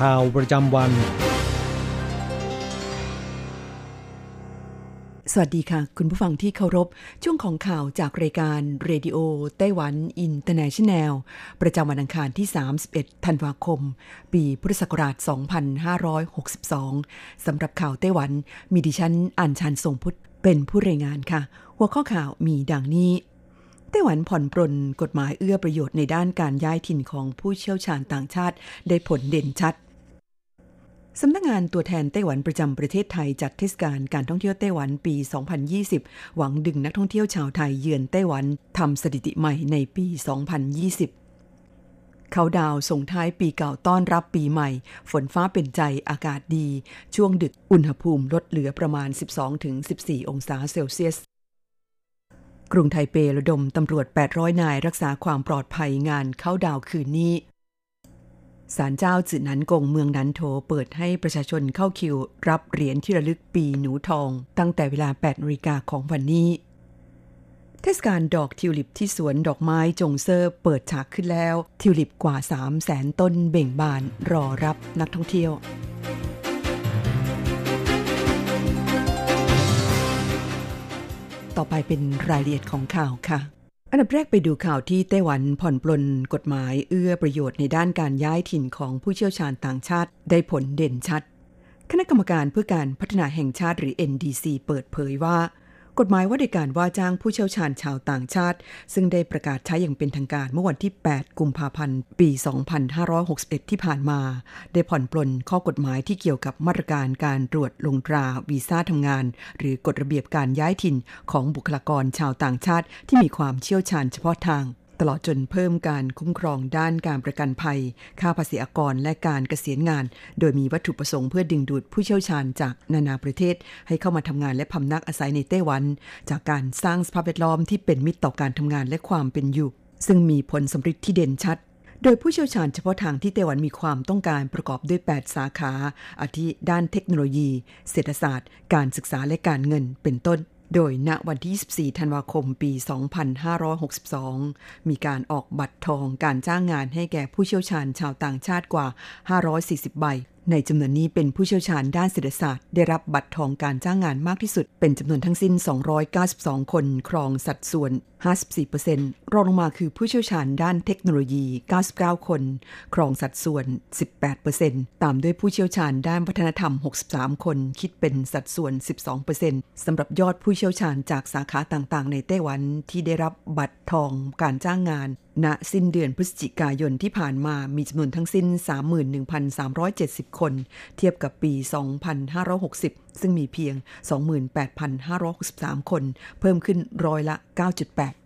ข่าวประจำวัน สวัสดีค่ะ คุณผู้ฟังที่เคารพ ช่วงของข่าวจากรายการเรดิโอไต้หวันอินเตอร์เนชันแนล ประจำวันอังคารที่ 31 ธันวาคม ปีพุทธศักราช 2562 สำหรับข่าวไต้หวัน มีดิฉันอัญชันทรงพุทธิ์เป็นผู้รายงานค่ะ หัวข้อข่าวมีดังนี้ ไต้หวันผ่อนปรนกฎหมายเอื้อประโยชน์ในด้านการย้ายถิ่นของผู้เชี่ยวชาญต่างชาติได้ผลเด่นชัดสำนักงานตัวแทนไต้หวันประจำประเทศไทยจัดเทศกาลการท่องเที่ยวไต้หวันปี 2020 หวังดึงนักท่องเที่ยวชาวไทยเยือนไต้หวันทำสถิติใหม่ในปี 2020เขาดาวส่งท้ายปีเก่าต้อนรับปีใหม่ ฝนฟ้าเป็นใจอากาศดี ช่วงดึกอุณหภูมิลดเหลือประมาณ 12-14 องศาเซลเซียส กรุงไทเประดมตำรวจ 800 นายรักษาความปลอดภัยงานเข้าดาวคืนนี้ศาลเจ้าจือนันกงเมืองนันโถเปิดให้ประชาชนเข้าคิว รับเหรียญที่ระลึกปีหนูทอง ตั้งแต่เวลา8นาฬิกาของวันนี้ เทศกาลดอกทิวลิปที่สวนดอกไม้จงเซอร์เปิดฉากขึ้นแล้ว ทิวลิปกว่า 3 0 0แสนต้นเบ่งบานรอรับนักท่องเที่ยว ต่อไปเป็นรายละเอียดของข่าวค่ะ อันดับแรกไปดูข่าวที่ไต้หวันผ่อนปลนกฎหมายเอื้อประโยชน์ในด้านการย้ายถิ่นของผู้เชี่ยวชาญต่างชาติได้ผลเด่นชัด คณะกรรมการเพื่อการพัฒนาแห่งชาติหรือ NDC เปิดเผยว่า กฎหมายว่าด้วยการว่าจ้างผู้เชี่ยวชาญชาวต่างชาติ ซึ่งได้ประกาศใช้อย่างเป็นทางการเมื่อวันที่ 8 กุมภาพันธ์ ปี 2561 ที่ผ่านมา ได้ผ่อนปลนข้อกฎหมายที่เกี่ยวกับมาตรการการตรวจลงตราวีซ่าทำงาน หรือกฎระเบียบการย้ายถิ่นของบุคลากรชาวต่างชาติที่มีความเชี่ยวชาญเฉพาะทาง ตลอดจนเพิ่มการคุ้มครองด้านการประกันภัย ค่าภาษีอากรและการเกษียณงาน โดยมีวัตถุประสงค์เพื่อดึงดูดผู้เชี่ยวชาญจากนานาประเทศ ให้เข้ามาทำงานและพำนักอาศัยในไต้หวัน จากการสร้างสภาพแวดล้อมที่เป็นมิตรต่อการทำงานและความเป็นอยู่ ซึ่งมีผลสำเร็จที่เด่นชัดโดยผู้เชี่ยวชาญเฉพาะทางที่ไต้หวันมีความต้องการประกอบด้วย 8 สาขา อาทิด้านเทคโนโลยี เศรษฐศาสตร์ การศึกษาและการเงินเป็นต้น โดยณวันที่ 24 ธันวาคม ปี 2562 มีการออกบัตรทองการจ้างงานให้แก่ผู้เชี่ยวชาญชาวต่างชาติกว่า 540 ใบ ในจำนวนนี้เป็นผู้เชี่ยวชาญด้านเศรษฐศาสตร์ ได้รับบัตรทองการจ้างงานมากที่สุด เป็นจำนวนทั้งสิ้น 292 คน ครองสัดส่วน 54%รองลงมาคือผู้เชี่ยวชาญด้านเทคโนโลยี 99 คน ครองสัดส่วน 18%ตามด้วยผู้เชี่ยวชาญด้านวัฒนธรรม 63 คน คิดเป็นสัดส่วน 12%สำหรับยอดผู้เชี่ยวชาญจากสาขาต่างๆ ในไต้หวันที่ได้รับบัตรทองการจ้างงานณสิ้นเดือนพฤศจิกายนที่ผ่านมามีจำนวนทั้งสิ้น 31,370 คน เทียบกับปี 2560 ซึ่งมีเพียง 28,563 คน เพิ่มขึ้นร้อยละ 9.8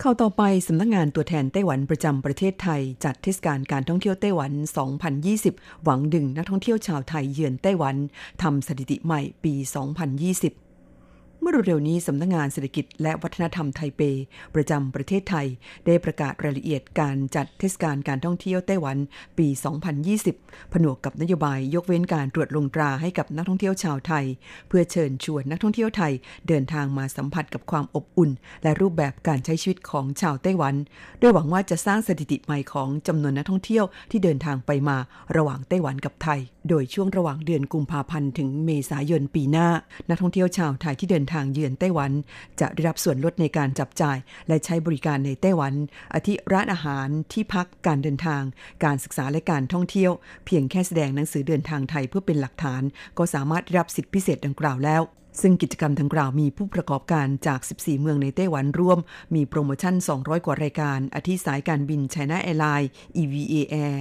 เข้าต่อไปสำนักงงานตัวแทนไต้หวันประจำประเทศไทย จัดเทศกาลการท่องเที่ยวไต้หวัน 2020 หวังดึงนักท่องเที่ยวชาวไทยเยือนไต้หวันทำสถิติใหม่ปี 2020 เมื่อเร็วๆนี้สำนักงงานเศรษฐกิจและวัฒนธรรมไทเป ประจำประเทศไทย ได้ประกาศรายละเอียดการจัดเทศกาลการท่องเที่ยวไต้หวันปี 2020 ผนวกกับนโยบายยกเว้นการตรวจลงตราให้กับนักท่องเที่ยวชาวไทย เพื่อเชิญชวนนักท่องเที่ยวไทย เดินทางมาสัมผัสกับความอบอุ่น และรูปแบบการใช้ชีวิตของชาวไต้หวันโดยหวังว่าจะสร้างสถิติใหม่ของจำนวนนักท่องเที่ยวที่เดินทางไปมาระหว่างไต้หวันกับไทย โดยช่วงระหว่างเดือนกุมภาพันธ์ถึงเมษายนปีหน้า นักท่องเที่ยวชาวไทยที่เดินทางเยือนไต้หวัน จะได้รับส่วนลดในการจับจ่าย และใช้บริการในไต้หวัน อาทิร้านอาหารที่พักการเดินทาง การศึกษาและการท่องเที่ยว เพียงแค่แสดงหนังสือเดินทางไทยเพื่อเป็นหลักฐาน ก็สามารถรับสิทธิพิเศษดังกล่าวแล้วซึ่งกิจกรรมดังกล่าวมีผู้ประกอบการจาก 14 เมืองในไต้หวันร่วม มีโปรโมชั่น 200 กว่ารายการ อาทิสายการบิน China Airlines EVA Air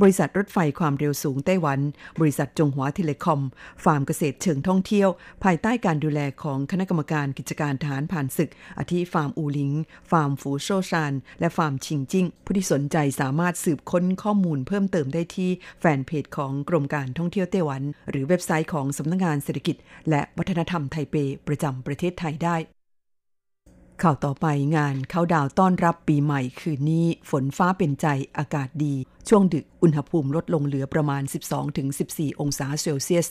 บริษัทรถไฟความเร็วสูงไต้หวัน บริษัทจงหวาเทเลคอม ฟาร์มเกษตรเชิงท่องเที่ยว ภายใต้การดูแลของคณะกรรมการกิจการทหารผ่านศึก อาทิฟาร์มอูหลิง ฟาร์มฝูโซ่วซาน และฟาร์มชิงจิ้ง ผู้ที่สนใจสามารถสืบค้นข้อมูลเพิ่มเติมได้ที่แฟนเพจของกรมการท่องเที่ยวไต้หวัน หรือเว็บไซต์ของสำนักงานเศรษฐกิจ และวัฒนธรรมไทเปประจำประเทศไทยได้ ข่าวต่อไปงานเข้าดาวต้อนรับปีใหม่คืนนี้ฝนฟ้าเป็นใจอากาศดี ช่วงดึกอุณหภูมิลดลงเหลือประมาณ 12-14 องศาเซลเซียส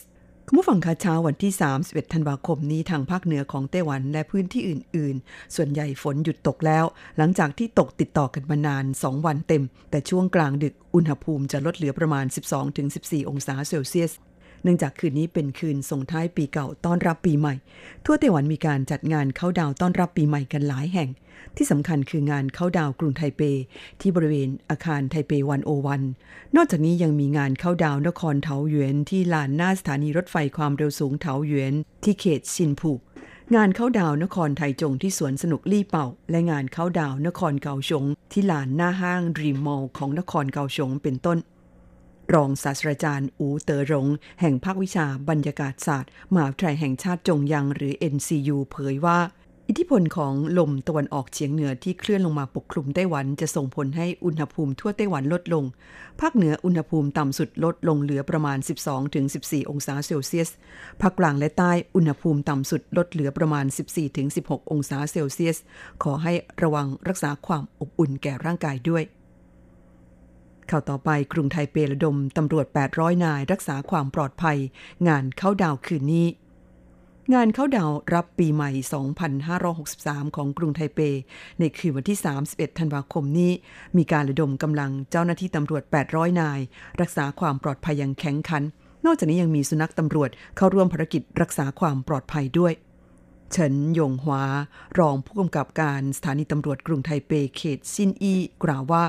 คุณผู้ฟังคะเช้าวันที่ 31 ธันวาคมนี้ทางภาคเหนือของไต้หวันและพื้นที่อื่น ๆ ส่วนใหญ่ฝนหยุดตกแล้ว หลังจากที่ตกติดต่อกันมานาน 2 วันเต็ม แต่ช่วงกลางดึกอุณหภูมิจะลดเหลือประมาณ 12-14 องศาเซลเซียส เนื่องจากคืนนี้เป็นคืนส่งท้ายปีเก่าต้อนรับปีใหม่ ทั่วไต้หวันมีการจัดงานเข้าดาวต้อนรับปีใหม่กันหลายแห่ง ที่สำคัญคืองานเข้าดาวกรุงไทเป ที่บริเวณอาคารไทเปวันโอวัน นอกจากนี้ยังมีงานเข้าดาวนครเทาหยวนที่ลานหน้าสถานีรถไฟความเร็วสูงเทาหยวนที่เขตชินผูงานเข้าดาวนครไทจงที่สวนสนุกลี่เป่า และงานเข้าดาวนครเกาชงที่ลานหน้าห้างรีมอลของนครเกาชงเป็นต้น รองศาสตราจารย์อูเตอรง แห่งภาควิชาบรรยากาศศาสตร์มหาวิทยาลัยแห่งชาติจงยังหรือ NCU เผยว่า อิทธิพลของลมตะวันออกเฉียงเหนือที่เคลื่อนลงมาปกคลุมไต้หวันจะส่งผลให้อุณหภูมิทั่วไต้หวันลดลง ภาคเหนืออุณหภูมิต่ำสุดลดลงเหลือประมาณ 12-14 องศาเซลเซียส ภาคกลางและใต้อุณหภูมิต่ำสุดลดเหลือประมาณ 14-16 องศาเซลเซียส ขอให้ระวังรักษาความอบอุ่นแก่ร่างกายด้วย ข่าวต่อไปกรุงไทเประดมตำรวจ 800 นายรักษาความปลอดภัย งานเข้าดาวคืนนี้ งานเข้าดาวรับปีใหม่ 2563 ของกรุงไทเป ในคืนวันที่ 31 ธันวาคมนี้ มีการระดมกำลังเจ้าหน้าที่ตำรวจ 800 นาย รักษาความปลอดภัยอย่างแข็งขัน นอกจากนี้ยังมีสุนัขตำรวจเข้าร่วมภารกิจรักษาความปลอดภัยด้วยเฉินยงหวา รองผู้กำกับการสถานีตำรวจกรุงไทเปเขตซินอี กล่าวว่า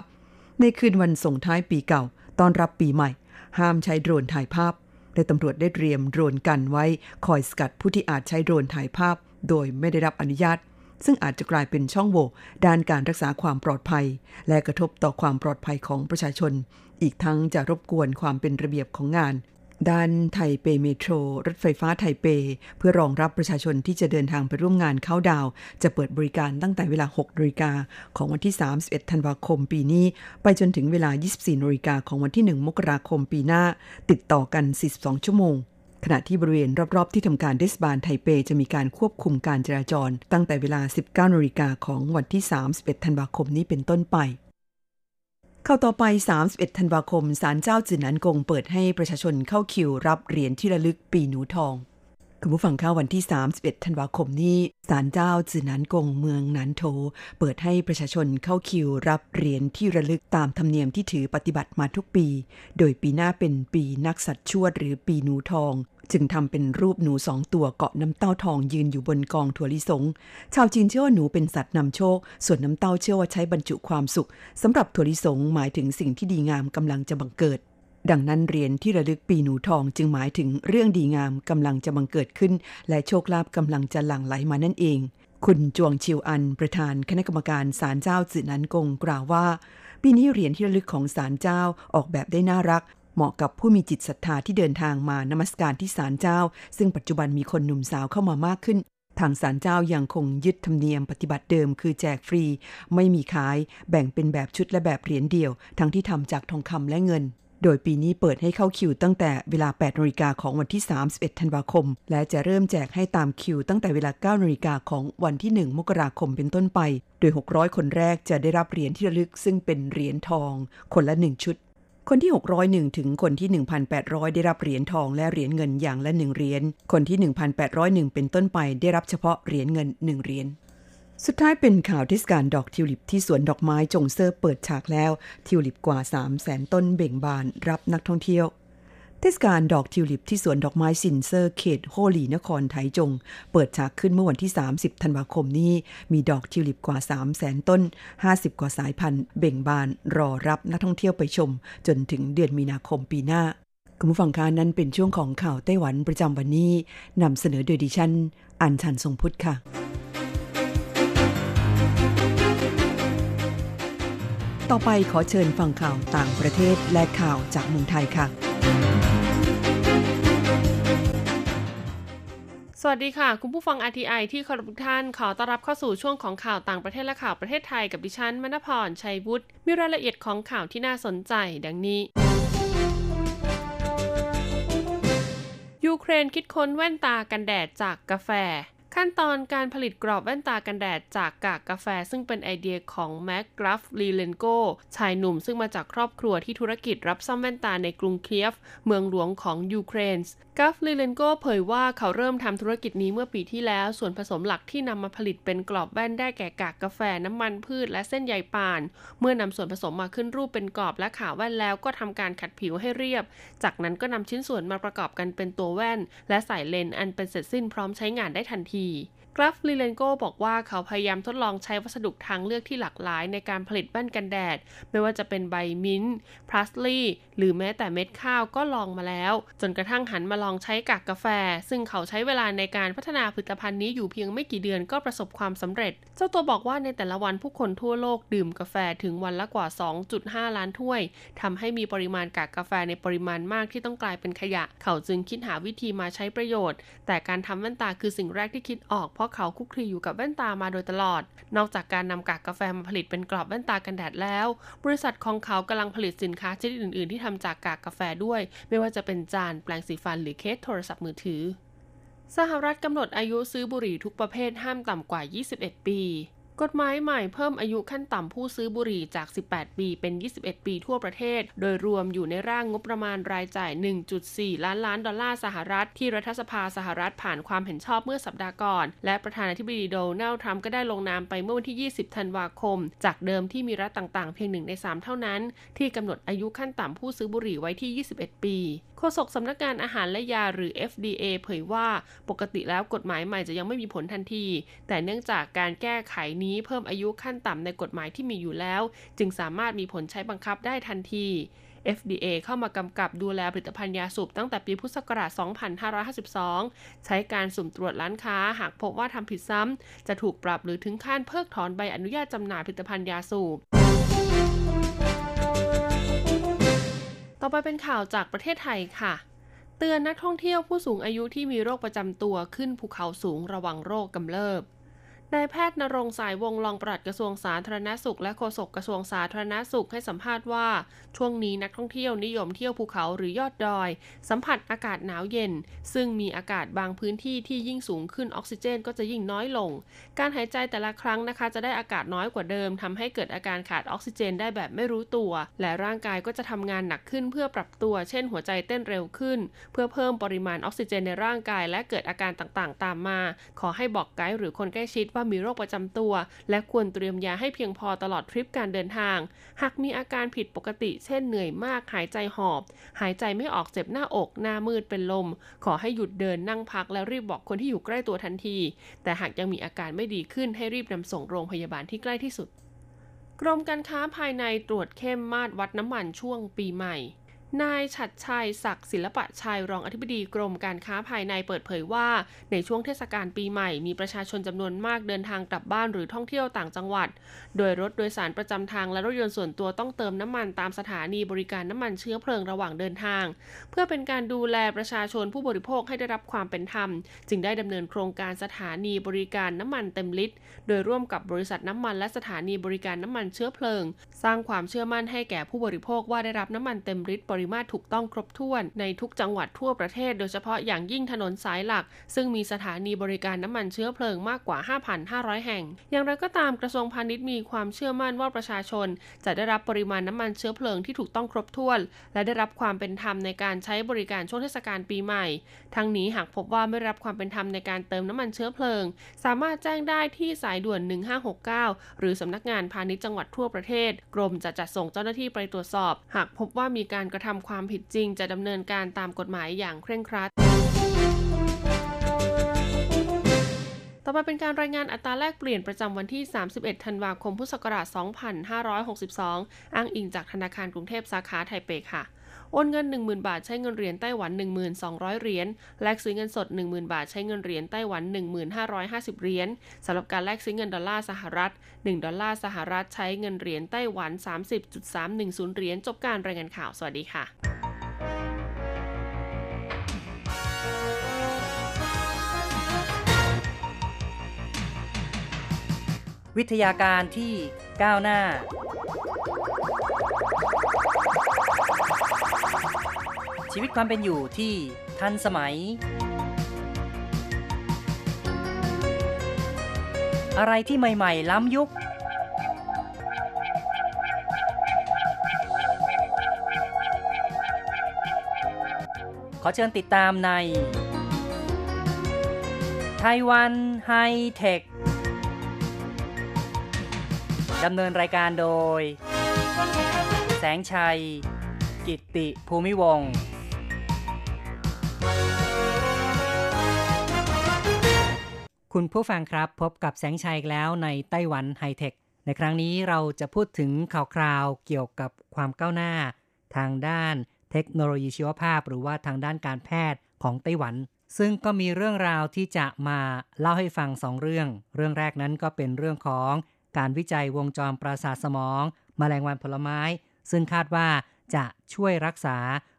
ในคืนวันส่งท้ายปีเก่าตอนรับปีใหม่ ห้ามใช้โดรนถ่ายภาพและตำรวจได้เตรียมโดรนกันไว้ คอยสกัดผู้ที่อาจใช้โดรนถ่ายภาพ โดยไม่ได้รับอนุญาต ซึ่งอาจจะกลายเป็นช่องโหว่ด้านการรักษาความปลอดภัย และกระทบต่อความปลอดภัยของประชาชน อีกทั้งจะรบกวนความเป็นระเบียบของงาน ด้านไทเปเมโทร รถไฟฟ้าไทเป เพื่อรองรับประชาชนที่จะเดินทางไปร่วมงานเข้าดาว จะเปิดบริการตั้งแต่เวลา6นาฬิกาของวันที่ 31 ธันวาคมปีนี้ ไปจนถึงเวลา 24นาฬิกาของวันที่ 1 มกราคมปีหน้า ติดต่อกัน 42 ชั่วโมงขณะที่บริเวณรอบ ๆ ที่ทำการเทศบาลไทเปจะมีการควบคุมการจราจร ตั้งแต่เวลา 19นาฬิกาของวันที่ 31 ธันวาคมนี้เป็นต้นไป เข้าต่อไป 31 ธันวาคม ศาลเจ้าจือนันกงเปิดให้ประชาชนเข้าคิวรับเหรียญที่ระลึกปีหนูทอง คุณผู้ฟังข้าวันที่ 31 ธันวาคมนี้ศาลเจ้าจือนันกงเมืองนานโถเปิดให้ประชาชนเข้าคิวรับเหรียญที่ระลึกตามธรรมเนียมที่ถือปฏิบัติมาทุกปี โดยปีหน้าเป็นปีนักสัตว์ชวดหรือปีหนูทอง จึงทำเป็นรูปหนูสองตัวเกาะน้ำเต้าทองยืนอยู่บนกองถั่วลิสง ชาวจีนเชื่อว่าหนูเป็นสัตว์นำโชค ส่วนน้ำเต้าเชื่อว่าใช้บรรจุความสุขสำหรับถั่วลิสงหมายถึงสิ่งที่ดีงามกำลังจะบังเกิด ดังนั้นเหรียนที่ระลึกปีหนูทองจึงหมายถึงเรื่องดีงามกำลังจะบังเกิดขึ้น และโชคลาภกำลังจะหลั่งไหลมานั่นเอง คุณจวงชิวอัน ประธานคณะกรรมการศาลเจ้าจื่อนันกงกล่าวว่า ปีนี้เหรียญที่ระลึกของศาลเจ้าออกแบบได้น่ารัก เหมาะกับผู้มีจิตศรัทธาที่เดินทางมานมัสการที่ศาลเจ้า ซึ่งปัจจุบันมีคนหนุ่มสาวเข้ามามากขึ้นทางศาลเจ้ายังคงยึดธรรมเนียมปฏิบัติเดิมคือแจกฟรี ไม่มีขาย แบ่งเป็นแบบชุดและแบบเหรียญเดียว ทั้งที่ทำจากทองคำและเงิน โดยปีนี้เปิดให้เข้าคิวตั้งแต่เวลา 8นาฬิกาของวันที่ 31 ธันวาคม และจะเริ่มแจกให้ตามคิวตั้งแต่เวลา 9นาฬิกาของวันที่ 1 มกราคมเป็นต้นไป โดย 600 คนแรกจะได้รับเหรียญที่ระลึกซึ่งเป็นเหรียญทอง คนละ 1 ชุด คนที่ 601 ถึงคนที่ 1,800 ได้รับเหรียญทองและเหรียญเงินอย่างละ 1 เหรียญ คนที่ 1,801 เป็นต้นไปได้รับเฉพาะเหรียญเงิน 1 เหรียญ สุดท้ายเป็นข่าวเทศกาลดอกทิวลิปที่สวนดอกไม้จงเซ่อเปิดฉากแล้ว ทิวลิปกว่า 3 0 0แสนต้นเบ่งบานรับนักท่องเที่ยว เทศกาลดอกทิวลิปที่สวนดอกไม้ซินเซอร์เขตโฮ่วหลี่นครไทจง เปิดฉากขึ้นเมื่อวันที่ 30 ธันวาคมนี้ มีดอกทิวลิปกว่า 3 0 0แสนต้น 50 กว่าสายพันธุ์ เบ่งบานรอรับนักท่องเที่ยวไปชม จนถึงเดือนมีนาคมปีหน้าคุณผู้ฟังคะนั้นเป็นช่วงของข่าวไต้หวันประจำวันนี้นำเสนอโดยดิฉัน อัญชันทรงพุทธค่ะ ต่อไปขอเชิญฟังข่าวต่างประเทศและข่าวจากเมืองไทยค่ะ สวัสดีค่ะ คุณผู้ฟัง RTI ที่เคารพทุกท่านขอต้อนรับเข้าสู่ช่วงของข่าวต่างประเทศและข่าวประเทศไทยกับดิฉันมณพร ชัยวุฒิมีรายละเอียดของข่าวที่น่าสนใจ ดังนี้ยูเครนคิดค้นแว่นตากันแดดจากกาแฟ ขั้นตอนการผลิตกรอบแว่นตากันแดดจากกากกาแฟซึ่งเป็นไอเดียของแม็กกราฟลีเลนโกชายหนุ่มซึ่งมาจากครอบครัวที่ธุรกิจรับซ่อมแว่นตาในกรุงเคียฟ เมืองหลวงของยูเครนกราฟลีเลนโกเผยว่าเขาเริ่มทำธุรกิจนี้เมื่อปีที่แล้ว ส่วนผสมหลักที่นำมาผลิตเป็นกรอบแว่นได้แก่กากกาแฟน้ำมันพืชและเส้นใยป่าน เมื่อนำส่วนผสมมาขึ้นรูปเป็นกรอบและขาแว่นแล้วก็ทำการขัดผิวให้เรียบ จากนั้นก็นำชิ้นส่วนมาประกอบกันเป็นตัวแว่น และใส่เลนส์อันเป็นเสร็จสิ้นพร้อมใช้งานได้ทันทีดี กราฟลีเลนโกบอกว่าเขาพยายามทดลองใช้วัสดุทางเลือกที่หลากหลายในการผลิตแว่นกันแดด ไม่ว่าจะเป็นใบมิ้นท์พาร์สลีย์หรือแม้แต่เม็ดข้าวก็ลองมาแล้ว จนกระทั่งหันมาลองใช้กากกาแฟ ซึ่งเขาใช้เวลาในการพัฒนาผลิตภัณฑ์นี้อยู่เพียงไม่กี่เดือนก็ประสบความสำเร็จ เจ้าตัวบอกว่าในแต่ละวันผู้คนทั่วโลกดื่มกาแฟถึงวันละกว่า 2.5 ล้านถ้วยทำให้มีปริมาณกากกาแฟในปริมาณมากที่ต้องกลายเป็นขยะ เขาจึงคิดหาวิธีมาใช้ประโยชน์ แต่การทำแว่นตาคือสิ่งแรกที่คิดออกเพราะเขาคุกคีอยู่กับแว่นตามาโดยตลอด นอกจากการนำกากกาแฟมาผลิตเป็นกรอบแว่นตากันแดดแล้ว บริษัทของเขากำลังผลิตสินค้าชนิดอื่น ๆ ที่ทำจากกากกาแฟด้วย ไม่ว่าจะเป็นจานแปลงสีฟันหรือเคสโทรศัพท์มือถือ สหรัฐกำหนดอายุซื้อบุหรี่ทุกประเภทห้ามต่ำกว่า 21 ปี กฎหมายใหม่เพิ่มอายุขั้นต่ำผู้ซื้อบุหรี่จาก 18 ปีเป็น 21 ปีทั่วประเทศ โดยรวมอยู่ในร่างงบประมาณรายจ่าย 1.4 ล้านล้านดอลลาร์สหรัฐ ที่รัฐสภาสหรัฐผ่านความเห็นชอบเมื่อสัปดาห์ก่อน และประธานาธิบดีโดนัลด์ทรัมป์ก็ได้ลงนามไปเมื่อวันที่ 20 ธันวาคม จากเดิมที่มีรัฐต่างๆ เพียงหนึ่งใน 3 เท่านั้น ที่กำหนดอายุขั้นต่ำผู้ซื้อบุหรี่ไว้ที่ 21 ปี ฆษกสำนักงานอาหารและยาหรือ FDA เผยว่าปกติแล้วกฎหมายใหม่จะยังไม่มีผลทันที แต่เนื่องจากการแก้ไขนี้เพิ่มอายุขั้นต่ำในกฎหมายที่มีอยู่แล้ว จึงสามารถมีผลใช้บังคับได้ทันที FDA เข้ามากำกับดูแลผลิตภัณฑ์ยาสูบตั้งแต่ปีพุทธศักราช 2552 ใช้การสุ่มตรวจร้านค้า หากพบว่าทำผิดซ้ำ จะถูกปรับหรือถึงขั้นเพิกถอนใบอนุญาตจำหน่ายผลิตภัณฑ์ยาสูบ ต่อไปเป็นข่าวจากประเทศไทยค่ะ เตือนนักท่องเที่ยวผู้สูงอายุที่มีโรคประจำตัวขึ้นภูเขาสูงระวังโรคกำเริบ นายแพทย์นรงสายวงรองปลัดกระทรวงสาธารณสุข และโฆษกกระทรวงสาธารณสุขให้สัมภาษณ์ว่า ช่วงนี้นักท่องเที่ยวนิยมเที่ยวภูเขาหรือยอดดอย สัมผัสอากาศหนาวเย็น ซึ่งมีอากาศบางพื้นที่ที่ยิ่งสูงขึ้นออกซิเจนก็จะยิ่งน้อยลง การหายใจแต่ละครั้งนะคะ จะได้อากาศน้อยกว่าเดิมทำให้เกิดอาการขาดออกซิเจนได้แบบไม่รู้ตัว และร่างกายก็จะทำงานหนักขึ้นเพื่อปรับตัว เช่น หัวใจเต้นเร็วขึ้น เพื่อเพิ่มปริมาณออกซิเจนในร่างกาย และเกิดอาการต่างๆ ตามมา ขอให้บอกไกด์หรือคนใกล้ชิดว่ามีโรคประจำตัว และควรเตรียมยาให้เพียงพอตลอดทริปการเดินทาง หากมีอาการผิดปกติ เช่นเหนื่อยมากหายใจหอบ หายใจไม่ออกเจ็บหน้าอก หน้ามืดเป็นลม ขอให้หยุดเดินนั่งพักแล้วรีบบอกคนที่อยู่ใกล้ตัวทันที แต่หากยังมีอาการไม่ดีขึ้นให้รีบนำส่งโรงพยาบาลที่ใกล้ที่สุด กรมการค้าภายในตรวจเข้มมาตรวัดน้ำมันช่วงปีใหม่ นายฉัดชัยศักดิ์ศิลปะชัยรองอธิบดีกรมการค้าภายในเปิดเผยว่า ในช่วงเทศกาลปีใหม่มีประชาชนจำนวนมากเดินทางกลับบ้านหรือท่องเที่ยวต่างจังหวัด โดยรถโดยสารประจำทางและรถยนต์ส่วนตัวต้องเติมน้ำมันตามสถานีบริการน้ำมันเชื้อเพลิงระหว่างเดินทาง เพื่อเป็นการดูแลประชาชนผู้บริโภคให้ได้รับความเป็นธรรม จึงได้ดำเนินโครงการสถานีบริการน้ำมันเต็มลิตร โดยร่วมกับบริษัทน้ำมันและสถานีบริการน้ำมันเชื้อเพลิง สร้างความเชื่อมั่นให้แก่ผู้บริโภคว่าได้รับน้ำมันเต็มลิตรปริมาตรถูกต้องครบถ้วนในทุกจังหวัดทั่วประเทศ โดยเฉพาะอย่างยิ่งถนนสายหลัก ซึ่งมีสถานีบริการน้ำมันเชื้อเพลิงมากกว่า 5,500 แห่ง อย่างไรก็ตามกระทรวงพาณิชย์มีความเชื่อมั่นว่าประชาชน จะได้รับปริมาณน้ำมันเชื้อเพลิงที่ถูกต้องครบถ้วน และได้รับความเป็นธรรมในการใช้บริการช่วงเทศกาลปีใหม่ ทั้งนี้หากพบว่าไม่รับความเป็นธรรมในการเติมน้ำมันเชื้อเพลิง สามารถแจ้งได้ที่สายด่วน 1569 หรือสำนักงานพาณิชย์จังหวัดทั่วประเทศ กรมจะจัดส่งเจ้าหน้าที่ไปตรวจสอบ หากพบว่ามีการกระทำความผิดจริงจะดำเนินการตามกฎหมายอย่างเคร่งครัดต่อมาเป็นการรายงานอัตราแลกเปลี่ยนประจำวันที่ 31 ธันวาคม พุทธศักราช 2562 อ้างอิงจากธนาคารกรุงเทพสาขาไทเปค่ะ โอนเงิน 10,000 บาทใช้เงินเหรียญไต้หวัน 1200 เหรียญ แลกซื้อเงินสด 10,000 บาทใช้เงินเหรียญไต้หวัน 1550 เหรียญสำหรับการแลกซื้อเงินดอลลาร์สหรัฐ 1 ดอลลาร์สหรัฐใช้เงินเหรียญไต้หวัน 30.310 เหรียญ จบการรายงานข่าว สวัสดีค่ะวิทยาการที่ก้าวหน้า ชีวิตความเป็นอยู่ที่ทันสมัย อะไรที่ใหม่ ๆ ล้ำยุค ขอเชิญติดตามในไต้หวันไฮเทคดำเนินรายการโดย แสงชัย กิตติภูมิวงศ์ คุณผู้ฟังครับพบกับแสงชัยแล้วในไต้หวันไฮเทค ในครั้งนี้เราจะพูดถึงข่าวคราวเกี่ยวกับความก้าวหน้า ทางด้านเทคโนโลยีชีวภาพ หรือว่าทางด้านการแพทย์ของไต้หวัน ซึ่งก็มีเรื่องราวที่จะมาเล่าให้ฟังสองเรื่อง เรื่องแรกนั้นก็เป็นเรื่องของการวิจัยวงจรประสาทสมองมแมลงวันผลไม้ ซึ่งคาดว่าจะช่วยรักษา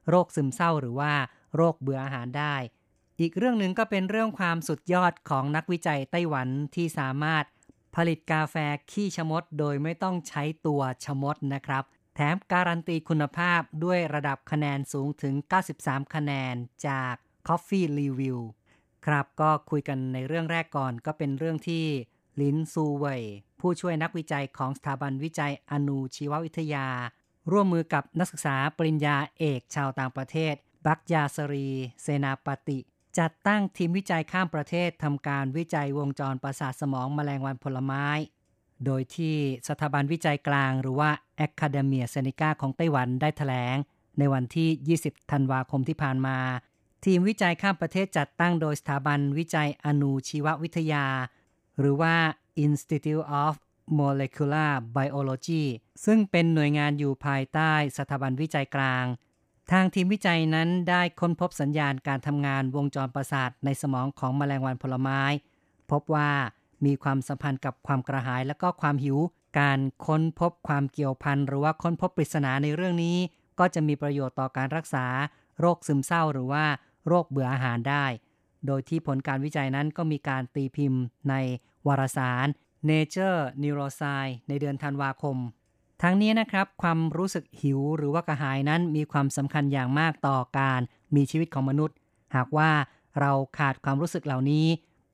โรคซึมเศร้าหรือว่าโรคเบื่ออาหารได้ อีกเรื่องหนึ่งก็เป็นเรื่องความสุดยอดของนักวิจัยไต้หวันที่สามารถผลิตกาแฟขี้ชะมดโดยไม่ต้องใช้ตัวชะมดนะครับ แถมการันตีคุณภาพด้วยระดับคะแนนสูงถึง 93 คะแนนจาก Coffee Review ครับก็คุยกันในเรื่องแรกก่อนก็เป็นเรื่องที่ลินซูเวยผู้ช่วยนักวิจัยของสถาบันวิจัยอนุชีววิทยา ร่วมมือกับนักศึกษาปริญญาเอกชาวต่างประเทศ บักยาสรี เซนาปติ จัดตั้งทีมวิจัยข้ามประเทศทำการวิจัยวงจรประสาทสมองมแมลงวันผลไม้ โดยที่สถาบันวิจัยกลางหรือว่า Academia Sinica ของไต้หวันได้ถแถลง ในวันที่ 20 ธันวาคมที่ผ่านมา ทีมวิจัยข้ามประเทศจัดตั้งโดยสถาบันวิจัยอนุชีววิทยา หรือว่า Institute of Molecular Biology ซึ่งเป็นหน่วยงานอยู่ภายใต้สถาบันวิจัยกลาง ทางทีมวิจัยนั้นได้ค้นพบสัญญาณการทำงานวงจรประสาทในสมองของแมลงวันผลไม้ พบว่ามีความสัมพันธ์กับความกระหายและก็ความหิว การค้นพบความเกี่ยวพันหรือว่าค้นพบปริศนาในเรื่องนี้ ก็จะมีประโยชน์ต่อการรักษา โรคซึมเศร้าหรือว่าโรคเบื่ออาหารได้ โดยที่ผลการวิจัยนั้นก็มีการตีพิมพ์ในวารสาร Nature Neuroscience ในเดือนธันวาคม ทั้งนี้นะครับความรู้สึกหิวหรือว่ากระหายนั้นมีความสำคัญอย่างมากต่อการมีชีวิตของมนุษย์ หากว่าเราขาดความรู้สึกเหล่านี้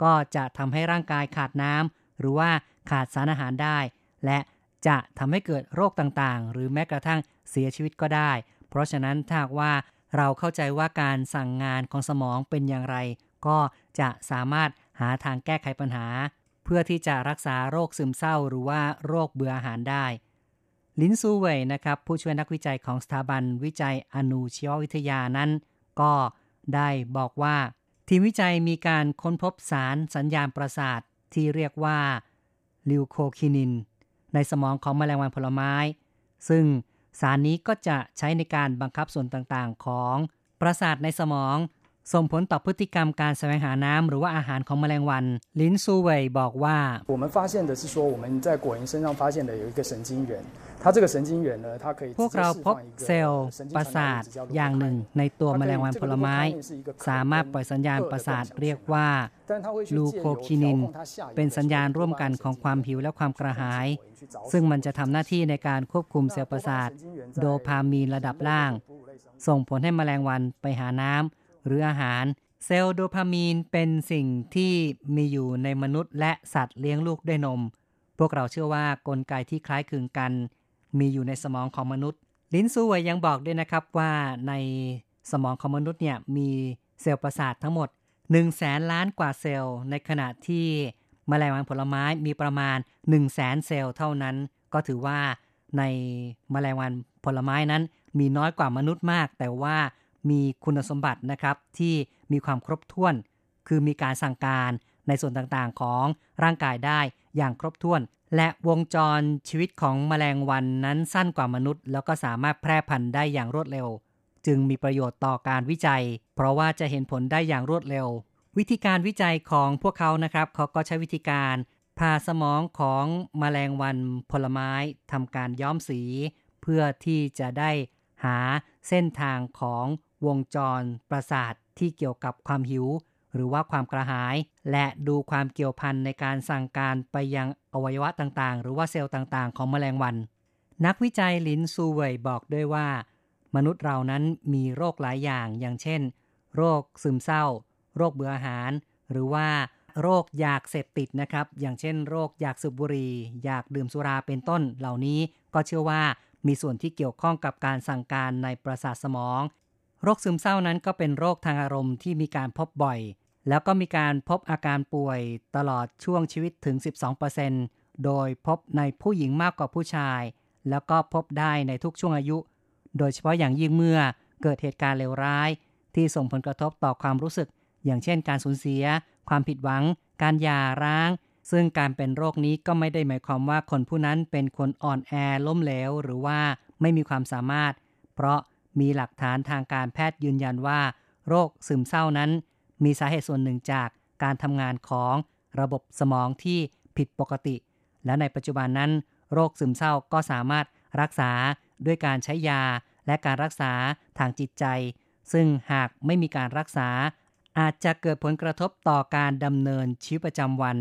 ก็จะทำให้ร่างกายขาดน้ำหรือว่าขาดสารอาหารได้ และจะทำให้เกิดโรคต่างๆ หรือแม้กระทั่งเสียชีวิตก็ได้ เพราะฉะนั้นถ้าว่าเราเข้าใจว่าการสั่งงานของสมองเป็นอย่างไร ก็จะสามารถหาทางแก้ไขปัญหา เพื่อที่จะรักษาโรคซึมเศร้า หรือว่าโรคเบื่ออาหารได้ ลินซูเว่ยนะครับผู้ช่วยนักวิจัยของสถาบันวิจัยอนุชีววิทยานั้น ก็ได้บอกว่า ทีมวิจัยมีการค้นพบสารสัญญาณประสาทที่เรียกว่าลิวโคคินิน ในสมองของแมลงวันผลไม้ ซึ่งสารนี้ก็จะใช้ในการบังคับส่วนต่างๆ ของประสาทในสมอง ส่งผลต่อพฤติกรรมการแสวงหาน้ำหรือว่าอาหารของแมลงวันลินซูเว่ยบอกว่าเราพบว่าเราในหัวเราในกร กเราพบเซลล์ประสาทอย่างหนึ่งในตัวแมลงวันผลไม้ สามารถปล่อยสัญญาณประสาทเรียกว่าลูโคคินิน เป็นสัญญาณร่วมกันของความหิวและความกระหาย ซึ่งมันจะทำหน้าที่ในการควบคุมเซลล์ประสาท โดพามีนระดับล่าง ส่งผลให้แมลงวันไปหาน้ำหรืออาหาร เซลล์โดพามีนเป็นสิ่งที่มีอยู่ในมนุษย์และสัตว์เลี้ยงลูกด้วยนม พวกเราเชื่อว่ากลไกที่คล้ายคลึงกัน มีอยู่ในสมองของมนุษย์ ลินซูเวยยังบอกด้วยนะครับว่าในสมองของมนุษย์เนี่ยมีเซลล์ประสาททั้งหมด1 0 0 0 0แสนล้านกว่าเซลล์ ในขณะที่มแมลงวันผลไม้มีประมาณ 1 0 0 0 0แสนเซลล์เท่านั้น ก็ถือว่าในมแมลงวันผลไม้นั้น มีน้อยกว่ามนุษย์มาก แต่ว่ามีคุณสมบัตินะครับที่มีความครบถ้วน คือมีการสั่งการ ในส่วนต่างๆของร่างกายได้อย่างครบถ้วน และวงจรชีวิตของแมลงวันนั้นสั้นกว่ามนุษย์ แล้วก็สามารถแพร่พันธุ์ได้อย่างรวดเร็ว จึงมีประโยชน์ต่อการวิจัย เพราะว่าจะเห็นผลได้อย่างรวดเร็ว วิธีการวิจัยของพวกเขานะครับเขาก็ใช้วิธีการผ่าสมองของแมลงวันผลไม้ทำการย้อมสี เพื่อที่จะได้หาเส้นทางของวงจรประสาทที่เกี่ยวกับความหิว หรือว่าความกระหาย และดูความเกี่ยวพันในการสั่งการไปยังอวัยวะต่างๆ หรือว่าเซลล์ต่างๆ ของแมลงวัน นักวิจัยลินซูเวยบอกด้วยว่า มนุษย์เรานั้นมีโรคหลายอย่างอย่างเช่น โรคซึมเศร้า โรคเบื่ออาหาร หรือว่าโรคอยากเสพติดนะครับ อย่างเช่น โรคอยากสูบบุหรี่ อยากดื่มสุราเป็นต้นเหล่านี้ก็เชื่อว่ามีส่วนที่เกี่ยวข้องกับการสั่งการในประสาทสมอง โรคซึมเศร้านั้นก็เป็นโรคทางอารมณ์ที่มีการพบบ่อย แล้วก็มีการพบอาการป่วยตลอดช่วงชีวิตถึง 12%โดยพบในผู้หญิงมากกว่าผู้ชาย แล้วก็พบได้ในทุกช่วงอายุ โดยเฉพาะอย่างยิ่งเมื่อเกิดเหตุการณ์เลวร้าย ที่ส่งผลกระทบต่อความรู้สึก อย่างเช่น การสูญเสีย ความผิดหวัง การหย่าร้าง ซึ่งการเป็นโรคนี้ก็ไม่ได้หมายความว่าคนผู้นั้นเป็นคนอ่อนแอล้มเหลวหรือว่าไม่มีความสามารถ เพราะ มีหลักฐานทางการแพทย์ยืนยันว่า โรคซึมเศร้านั้น มีสาเหตุส่วนหนึ่งจากการทำงานของระบบสมองที่ผิดปกติ และในปัจจุบันนั้น โรคซึมเศร้าก็สามารถรักษาด้วยการใช้ยาและการรักษาทางจิตใจ ซึ่งหากไม่มีการรักษา อาจจะเกิดผลกระทบต่อการดำเนินชีวิตประจำวัน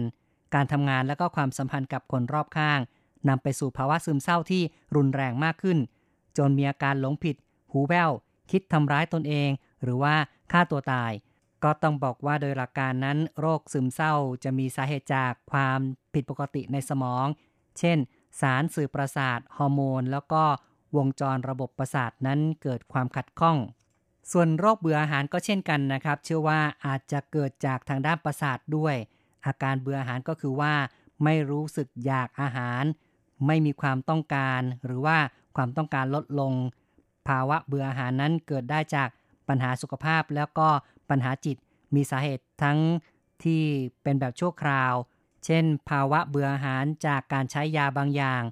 การทำงานและก็ความสัมพันธ์กับคนรอบข้างนำไปสู่ภาวะซึมเศร้าที่รุนแรงมากขึ้น จนมีอาการหลงผิด หูแว่วคิดทำร้ายตนเอง หรือว่าฆ่าตัวตาย ก็ต้องบอกว่าโดยหลักการนั้น โรคซึมเศร้าจะมีสาเหตุจากความผิดปกติในสมอง เช่น สารสื่อประสาทฮอร์โมน แล้วก็วงจรระบบประสาทนั้นเกิดความขัดข้อง ส่วนโรคเบื่ออาหารก็เช่นกันนะครับ เชื่อว่าอาจจะเกิดจากทางด้านประสาทด้วย อาการเบื่ออาหารก็คือว่า ไม่รู้สึกอยากอาหาร ไม่มีความต้องการ หรือว่าความต้องการลดลง ภาวะเบื่ออาหารนั้นเกิดได้จากปัญหาสุขภาพแล้วก็ปัญหาจิตมีสาเหตุทั้งที่เป็นแบบชั่วคราว เช่น ภาวะเบื่ออาหารจากการใช้ยาบางอย่าง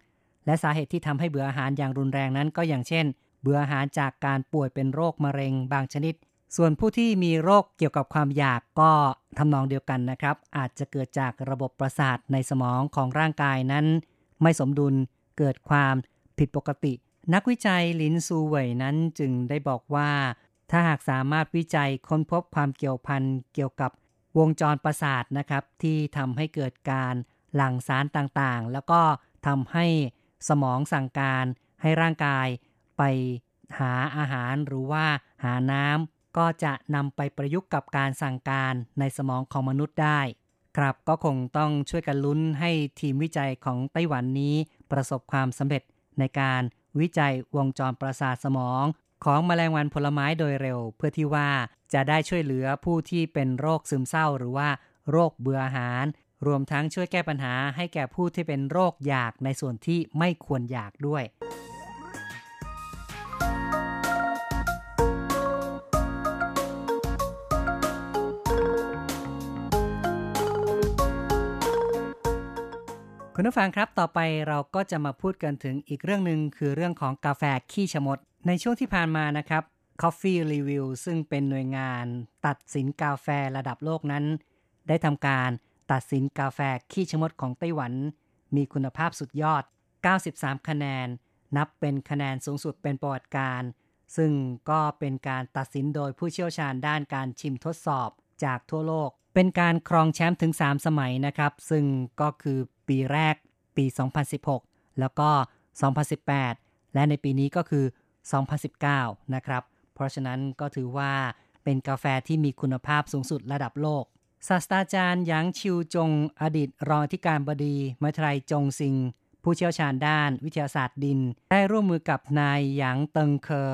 และสาเหตุที่ทำให้เบื่ออาหารอย่างรุนแรงนั้นก็อย่างเช่น เบื่ออาหารจากการป่วยเป็นโรคมะเร็งบางชนิด ส่วนผู้ที่มีโรคเกี่ยวกับความอยากก็ทำนองเดียวกันนะครับ อาจจะเกิดจากระบบประสาทในสมองของร่างกายนั้น ไม่สมดุลเกิดความผิดปกติ นักวิจัยลินซูเหวยนั้นจึงได้บอกว่า ถ้าหากสามารถวิจัยค้นพบความเกี่ยวพันเกี่ยวกับวงจรประสาทนะครับ ที่ทำให้เกิดการหลั่งสารต่างๆ แล้วก็ทำให้สมองสั่งการให้ร่างกายไปหาอาหารหรือว่าหาน้ำก็จะนำไปประยุกต์กับการสั่งการในสมองของมนุษย์ได้ ครับก็คงต้องช่วยกันลุ้นให้ทีมวิจัยของไต้หวันนี้ประสบความสำเร็จในการ วิจัยวงจรประสาทสมอง ของแมลงวันผลไม้โดยเร็ว เพื่อที่ว่าจะได้ช่วยเหลือผู้ที่เป็นโรคซึมเศร้าหรือว่าโรคเบื่ออาหาร รวมทั้งช่วยแก้ปัญหาให้แก่ผู้ที่เป็นโรคอยากในส่วนที่ไม่ควรอยากด้วย คุณผู้ฟังครับต่อไปเราก็จะมาพูดกันถึงอีกเรื่องหนึ่งคือเรื่องของกาแฟขี้ชะมด ในช่วงที่ผ่านมานะครับ Coffee Review ซึ่งเป็นหน่วยงานตัดสินกาแฟระดับโลกนั้น ได้ทำการตัดสินกาแฟขี้ชะมดของไต้หวัน มีคุณภาพสุดยอด 93 คะแนน นับเป็นคะแนนสูงสุดเป็นประวัติการ ซึ่งก็เป็นการตัดสินโดยผู้เชี่ยวชาญด้านการชิมทดสอบจากทั่วโลก เป็นการครองแชมป์ถึง 3 สมัยนะครับ ซึ่งก็คือ ปีแรกปี 2016 แล้วก็ 2018 และในปีนี้ก็คือ 2019 นะครับ เพราะฉะนั้นก็ถือว่าเป็นกาแฟที่มีคุณภาพสูงสุดระดับโลก ศาสตราจารย์หยางชิวจง อดีตรองอธิการบดีมหาวิทยาลัยจงซิง ผู้เชี่ยวชาญด้านวิทยาศาสตร์ดิน ได้ร่วมมือกับนายหยางเติงเคอ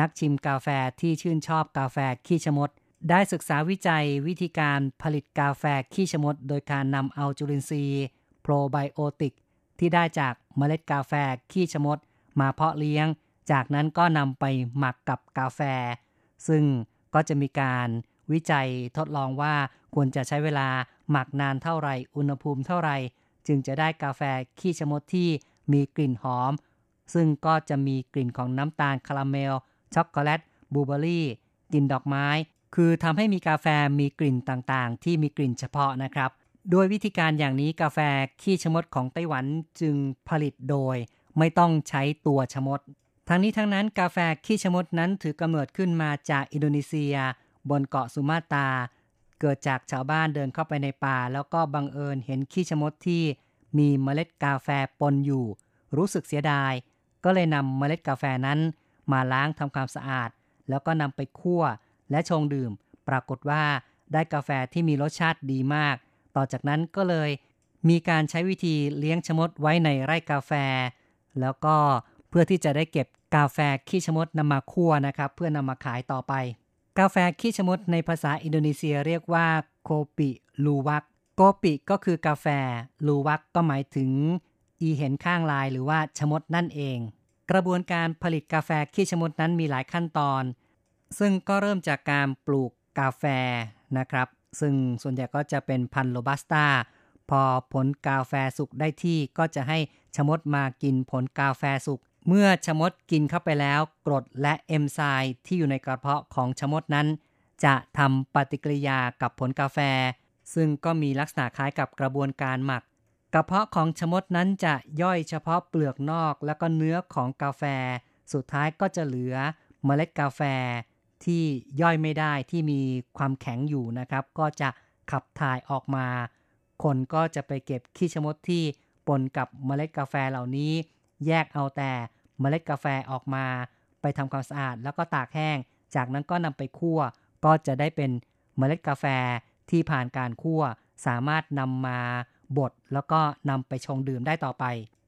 นักชิมกาแฟที่ชื่นชอบกาแฟขี้ชะมด ได้ศึกษาวิจัยวิธีการผลิตกาแฟขี้ชะมด โดยการนำเอาจุลินทรีย์ รไบโอติก ที่ได้จากเมล็ดกาแฟขี้ชะมด มาเพาะเลี้ยง จากนั้นก็นำไปหมักกับกาแฟ ซึ่งก็จะมีการวิจัยทดลองว่าควรจะใช้เวลาหมักนานเท่าไรอุณหภูมิเท่าไรจึงจะได้กาแฟขี้ชะมดที่มีกลิ่นหอม ซึ่งก็จะมีกลิ่นของน้ำตาลคาราเมล ช็อกโกแลตบลูเบอรี่กลิ่นดอกไม้ คือทำให้มีกาแฟมีกลิ่นต่างๆ ที่มีกลิ่นเฉพาะนะครับ โดยวิธีการอย่างนี้กาแฟขี้ชะมดของไต้หวันจึงผลิตโดย ไม่ต้องใช้ตัวชะมด ทั้งนี้ทั้งนั้นกาแฟขี้ชะมดนั้นถือกำเนิดขึ้นมาจากอินโดนีเซีย บนเกาะสุมาตราเกิดจากชาวบ้านเดินเข้าไปในป่า แล้วก็บังเอิญเห็นขี้ชะมดที่มีเมล็ดกาแฟปนอยู่ รู้สึกเสียดาย ก็เลยนำเมล็ดกาแฟนั้น มาล้างทำความสะอาด แล้วก็นำไปคั่วและชงดื่ม ปรากฏว่าได้กาแฟที่มีรสชาติดีมาก ต่อจากนั้นก็เลยมีการใช้วิธีเลี้ยงชะมดไว้ในไร่กาแฟ แล้วก็เพื่อที่จะได้เก็บกาแฟขี้ชะมดนำมาคั่วนะครับ เพื่อนำมาขายต่อไป กาแฟขี้ชะมดในภาษาอินโดนีเซียเรียกว่าโคปิลูวักโกปิก็คือกาแฟ ลูวักก็หมายถึง อีเห็นข้างลายหรือว่าชะมดนั่นเอง กระบวนการผลิตกาแฟขี้ชะมดนั้นมีหลายขั้นตอน ซึ่งก็เริ่มจากการปลูกกาแฟนะครับ ซึ่งส่วนใหญ่ก็จะเป็นพันธุ์โรบัสต้า พอผลกาแฟสุกได้ที่ก็จะให้ชะมดมากินผลกาแฟสุก เมื่อชะมดกินเข้าไปแล้วกรดและเอนไซม์ที่อยู่ในกระเพาะของชะมดนั้น จะทำปฏิกิริยากับผลกาแฟ ซึ่งก็มีลักษณะคล้ายกับกระบวนการหมัก กระเพาะของชะมดนั้นจะย่อยเฉพาะเปลือกนอก แล้วก็เนื้อของกาแฟ สุดท้ายก็จะเหลือเมล็ดกาแฟ ที่ย่อยไม่ได้ที่มีความแข็งอยู่นะครับ ก็จะขับถ่ายออกมา คนก็จะไปเก็บขี้ชะมดที่ปนกับเมล็ดกาแฟเหล่านี้ แยกเอาแต่เมล็ดกาแฟออกมา ไปทำความสะอาดแล้วก็ตากแห้ง จากนั้นก็นำไปคั่ว ก็จะได้เป็นเมล็ดกาแฟที่ผ่านการคั่ว สามารถนำมาบดแล้วก็นำไปชงดื่มได้ต่อไป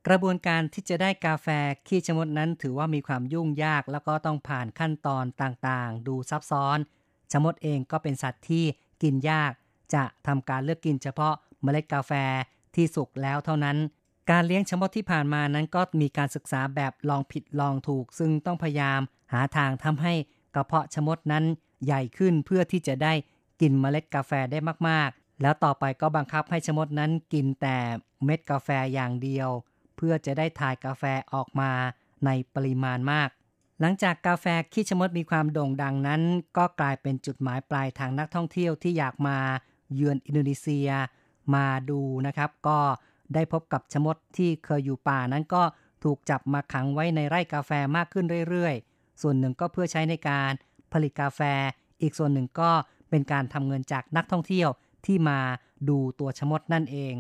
กระบวนการที่จะได้กาแฟขี้ชะมดนั้นถือว่ามีความยุ่งยากแล้วก็ต้องผ่านขั้นตอนต่างๆ ดูซับซ้อน ชะมดเองก็เป็นสัตว์ที่กินยาก จะทำการเลือกกินเฉพาะเมล็ดกาแฟที่สุกแล้วเท่านั้น การเลี้ยงชะมดที่ผ่านมานั้นก็มีการศึกษาแบบลองผิดลองถูก ซึ่งต้องพยายามหาทางทำให้กระเพาะชะมดนั้นใหญ่ขึ้นเพื่อที่จะได้กินเมล็ดกาแฟได้มากๆ แล้วต่อไปก็บังคับให้ชะมดนั้นกินแต่เม็ดกาแฟอย่างเดียว พื่อจะได้ถ่ายกาแฟออกมาในปริมาณมาก หลังจากกาแฟขี้ชะมดมีความโด่งดังนั้น ก็กลายเป็นจุดหมายปลายทางนักท่องเที่ยวที่อยากมาเยือนอินโดนีเซียมาดูนะครับ ก็ได้พบกับชะมดที่เคยอยู่ป่านั้นก็ถูกจับมาขังไว้ในไร่กาแฟมากขึ้นเรื่อยๆ ส่วนหนึ่งก็เพื่อใช้ในการผลิตกาแฟ อีกส่วนหนึ่งก็เป็นการทำเงินจากนักท่องเที่ยวที่มาดูตัวชะมดนั่นเอง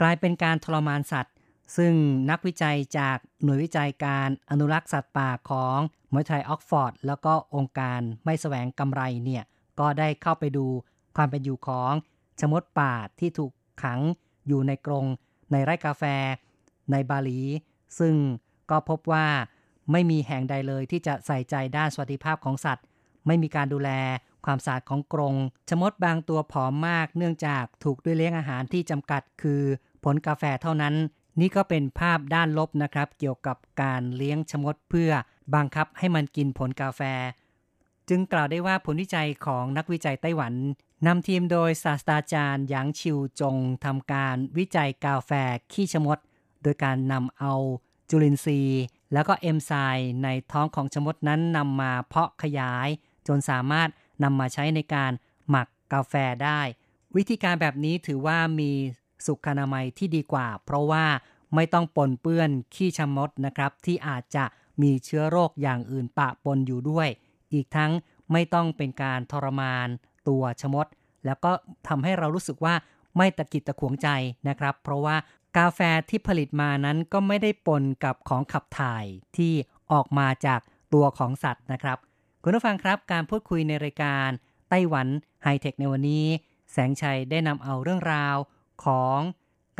กลายเป็นการทรมานสัตว์ ซึ่งนักวิจัยจากหน่วยวิจัยการอนุรักษ์สัตว์ป่าของมหาวิทยาลัยออกฟอร์ด แล้วก็องค์การไม่แสวงกำไรเนี่ย ก็ได้เข้าไปดูความเป็นอยู่ของชมดป่าที่ถูกขังอยู่ในกรง ในไร่กาแฟ ในบาหลี ซึ่งก็พบว่าไม่มีแห่งใดเลยที่จะใส่ใจด้านสวัสดิภาพของสัตว์ ไม่มีการดูแลความสะอาดของกรง ชมดบางตัวผอมมากเนื่องจากถูกด้วยเลี้ยงอาหารที่จำกัดคือผลกาแฟเท่านั้น นี่ก็เป็นภาพด้านลบนะครับ เกี่ยวกับการเลี้ยงชมดเพื่อบังคับให้มันกินผลกาแฟ จึงกล่าวได้ว่าผลวิจัยของนักวิจัยไต้หวันนำทีมโดยศาสตราจารย์หยางชิวจงทำการวิจัยกาแฟขี้ชมด โดยการนำเอาจุลินทรีย์ แล้วก็เอนไซม์ในท้องของชมดนั้นนำมาเพาะขยาย จนสามารถนำมาใช้ในการหมักกาแฟได้ วิธีการแบบนี้ถือว่ามี สุขอนามัยที่ดีกว่า เพราะว่าไม่ต้องปนเปื้อนขี้ชะมดนะครับ ที่อาจจะมีเชื้อโรคอย่างอื่นปะปนอยู่ด้วย อีกทั้งไม่ต้องเป็นการทรมานตัวชะมด แล้วก็ทำให้เรารู้สึกว่าไม่ตะกิดตะขวงใจนะครับ เพราะว่ากาแฟที่ผลิตมานั้นก็ไม่ได้ปนกับของขับถ่ายที่ออกมาจากตัวของสัตว์นะครับ คุณผู้ฟังครับการพูดคุยในรายการไต้หวันไฮเทคในวันนี้ แสงชัยได้นำเอาเรื่องราว ของ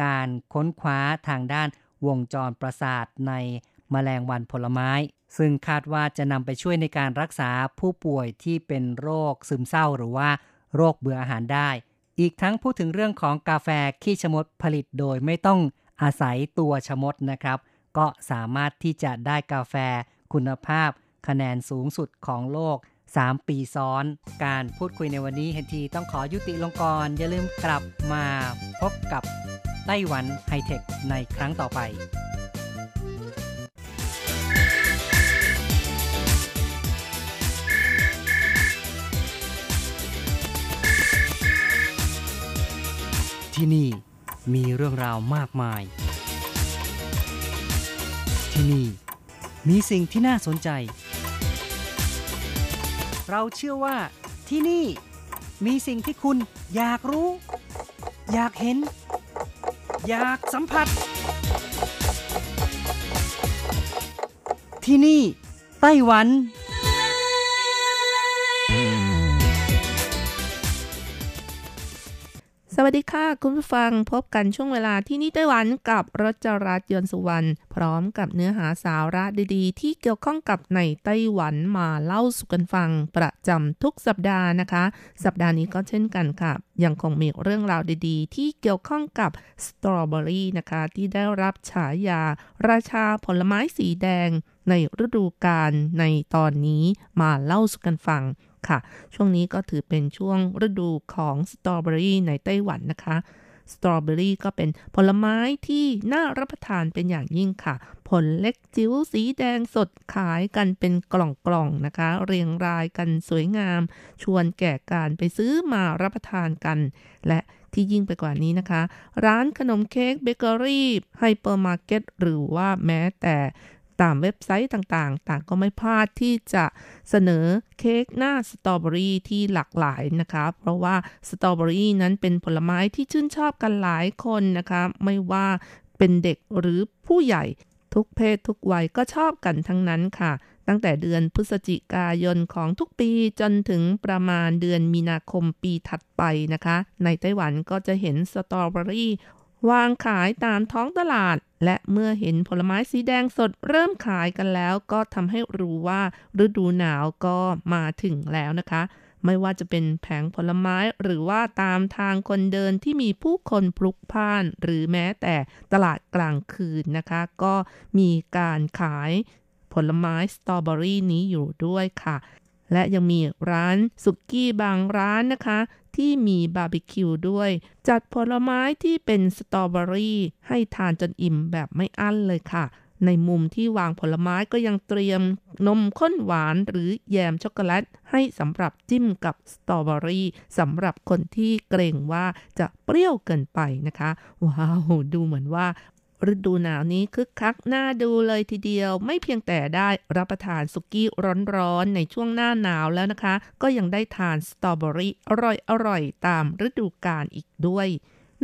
การค้นคว้าทางด้านวงจรประสาทในมแมลงวันผลไม้ ซึ่งคาดว่าจะนำไปช่วยในการรักษาผู้ป่วยที่เป็นโรคซึมเศร้าหรือว่าโรคเบื่ออาหารได้ อีกทั้งพูดถึงเรื่องของกาแฟขี้ชะมดผลิตโดยไม่ต้องอาศัยตัวชะมดนะครับ ก็สามารถที่จะได้กาแฟคุณภาพคะแนนสูงสุดของโลก 3 ปีซ้อน การพูดคุยในวันนี้เฮนทีต้องขอยุติลงก่อน อย่าลืมกลับมาพบกับไต้หวันไฮเทคในครั้งต่อไปที่นี่มีเรื่องราวมากมาย ที่นี่มีสิ่งที่น่าสนใจ เราเชื่อว่าที่นี่มีสิ่งที่คุณอยากรู้ อยากเห็น อยากสัมผัส ที่นี่ ไต้หวัน สวัสดีค่ะ คุณผู้ฟังพบกันช่วงเวลาที่นี่ไต้หวันกับรจรัสยนสุวรรณพร้อมกับเนื้อหาสาระดีๆ ที่เกี่ยวข้องกับในไต้หวันมาเล่าสู่กันฟังประจำทุกสัปดาห์นะคะ สัปดาห์นี้ก็เช่นกันค่ะ ยังคงมีเรื่องราวดีๆ ที่เกี่ยวข้องกับสตรอเบอรี่นะคะ ที่ได้รับฉายา ราชาผลไม้สีแดงในฤดูกาลในตอนนี้มาเล่าสู่กันฟัง ค่ะ ช่วงนี้ก็ถือเป็นช่วงฤดูของสตรอเบอรี่ในไต้หวันนะคะสตรอเบอรี่ก็เป็นผลไม้ที่น่ารับประทานเป็นอย่างยิ่งค่ะ ผลเล็กจิ๋วสีแดงสดขายกันเป็นกล่องๆนะคะ เรียงรายกันสวยงาม ชวนแก่การไปซื้อมารับประทานกัน และที่ยิ่งไปกว่านี้นะคะ ร้านขนมเค้กเบเกอรี่ไฮเปอร์มาร์เก็ตหรือว่าแม้แต่ ตามเว็บไซต์ต่างๆ ต่างก็ไม่พลาดที่จะเสนอเค้กหน้าสตรอเบอรี่ที่หลากหลายนะคะ เพราะว่าสตรอเบอรี่นั้นเป็นผลไม้ที่ชื่นชอบกันหลายคนนะคะ ไม่ว่าเป็นเด็กหรือผู้ใหญ่ทุกเพศทุกวัยก็ชอบกันทั้งนั้นค่ะ ตั้งแต่เดือนพฤศจิกายนของทุกปีจนถึงประมาณเดือนมีนาคมปีถัดไปนะคะ ในไต้หวันก็จะเห็นสตรอเบอรี่ วางขายตามท้องตลาด และเมื่อเห็นผลไม้สีแดงสดเริ่มขายกันแล้ว ก็ทำให้รู้ว่าฤดูหนาวก็มาถึงแล้วนะคะ ไม่ว่าจะเป็นแผงผลไม้หรือว่าตามทางคนเดินที่มีผู้คนพลุกพล่าน หรือแม้แต่ตลาดกลางคืนนะคะ ก็มีการขายผลไม้สตรอเบอรี่นี้อยู่ด้วยค่ะและยังมีร้านสุกี้บางร้านนะคะ ที่มีบาร์บีคิวด้วย จัดผลไม้ที่เป็นสตรอเบอรี่ให้ทานจนอิ่มแบบไม่อั้นเลยค่ะ ในมุมที่วางผลไม้ก็ยังเตรียมนมข้นหวานหรือแยมช็อกโกแลต ให้สำหรับจิ้มกับสตรอเบอรี่สำหรับคนที่เกรงว่าจะเปรี้ยวเกินไปนะคะ ว้าว ดูเหมือนว่า ฤดูหนาวนี้คึกคักน่าดูเลยทีเดียว ไม่เพียงแต่ได้รับประทานสุกี้ร้อนๆ ในช่วงหน้าหนาวแล้วนะคะ ก็ยังได้ทานสตรอเบอรี่อร่อยๆ ตามฤดูกาลอีกด้วย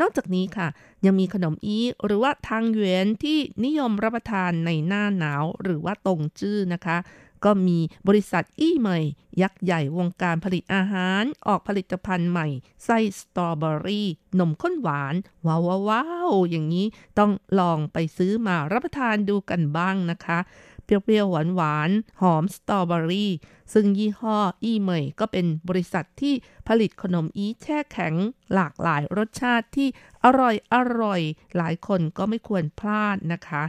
นอกจากนี้ค่ะ ยังมีขนมอีหรือว่าทางเวียนที่นิยมรับประทานในหน้าหนาวหรือว่าตงจื้อนะคะ ก็มีบริษัทอี้เมยยักษ์ใหญ่วงการผลิตอาหาร ออกผลิตภัณฑ์ใหม่ ไส้สตรอเบอรี่ นมข้นหวาน ว้าวว้าวอย่างนี้ต้องลองไปซื้อมารับประทานดูกันบ้างนะคะ เปรี้ยวๆ หวานๆหอมสตรอเบอรี่ ซึ่งยี่ห้ออี้เมยก็เป็นบริษัทที่ผลิตขนมอีแช่แข็ง หลากหลายรสชาติที่อร่อยอร่อย หลายคนก็ไม่ควรพลาดนะคะ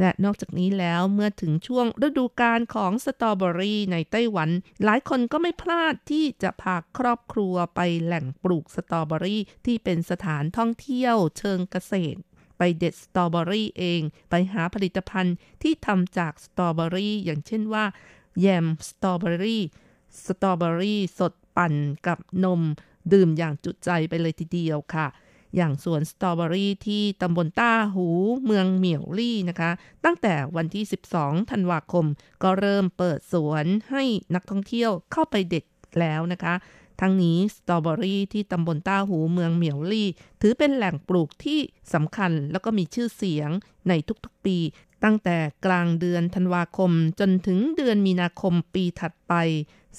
และนอกจากนี้แล้วเมื่อถึงช่วงฤดูกาลของสตรอเบอรี่ในไต้หวัน หลายคนก็ไม่พลาดที่จะพาครอบครัวไปแหล่งปลูกสตรอเบอรี่ที่เป็นสถานท่องเที่ยวเชิงเกษตร ไปเด็ดสตรอเบอรี่เอง ไปหาผลิตภัณฑ์ที่ทำจากสตรอเบอรี่อย่างเช่นว่าแยมสตรอเบอรี่สตรอเบอรี่สดปั่นกับนม ดื่มอย่างจุใจไปเลยทีเดียวค่ะ อย่างสวนสตรอเบอรี่ที่ตำบลต้าหูเมืองเหมี่ยวลี่นะคะ ตั้งแต่วันที่ 12 ธันวาคม ก็เริ่มเปิดสวนให้นักท่องเที่ยวเข้าไปเด็ดแล้วนะคะ ทั้งนี้สตรอเบอรี่ที่ตำบลต้าหูเมืองเหมียวลี่ ถือเป็นแหล่งปลูกที่สำคัญแล้วก็มีชื่อเสียงในทุกๆปีตั้งแต่กลางเดือนธันวาคมจนถึงเดือนมีนาคมปีถัดไป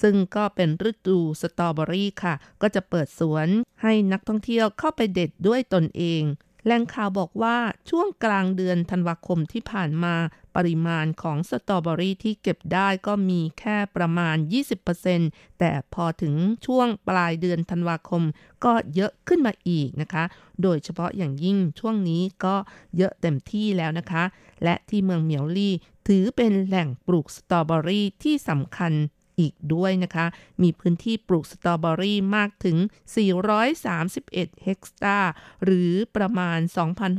ซึ่งก็เป็นฤดูสตรอเบอรี่ค่ะ ก็จะเปิดสวนให้นักท่องเที่ยวเข้าไปเด็ดด้วยตนเองแหล่งข่าวบอกว่าช่วงกลางเดือนธันวาคมที่ผ่านมาปริมาณของสตรอเบอรี่ที่เก็บได้ก็มีแค่ประมาณ 20%แต่พอถึงช่วงปลายเดือนธันวาคมก็เยอะขึ้นมาอีกนะคะ โดยเฉพาะอย่างยิ่งช่วงนี้ก็เยอะเต็มที่แล้วนะคะ และที่เมืองเมียวลี่ถือเป็นแหล่งปลูกสตรอเบอรี่ที่สำคัญ อีกด้วยนะคะ มีพื้นที่ปลูกสตรอเบอรี่มากถึง 431 เฮกตาร์หรือประมาณ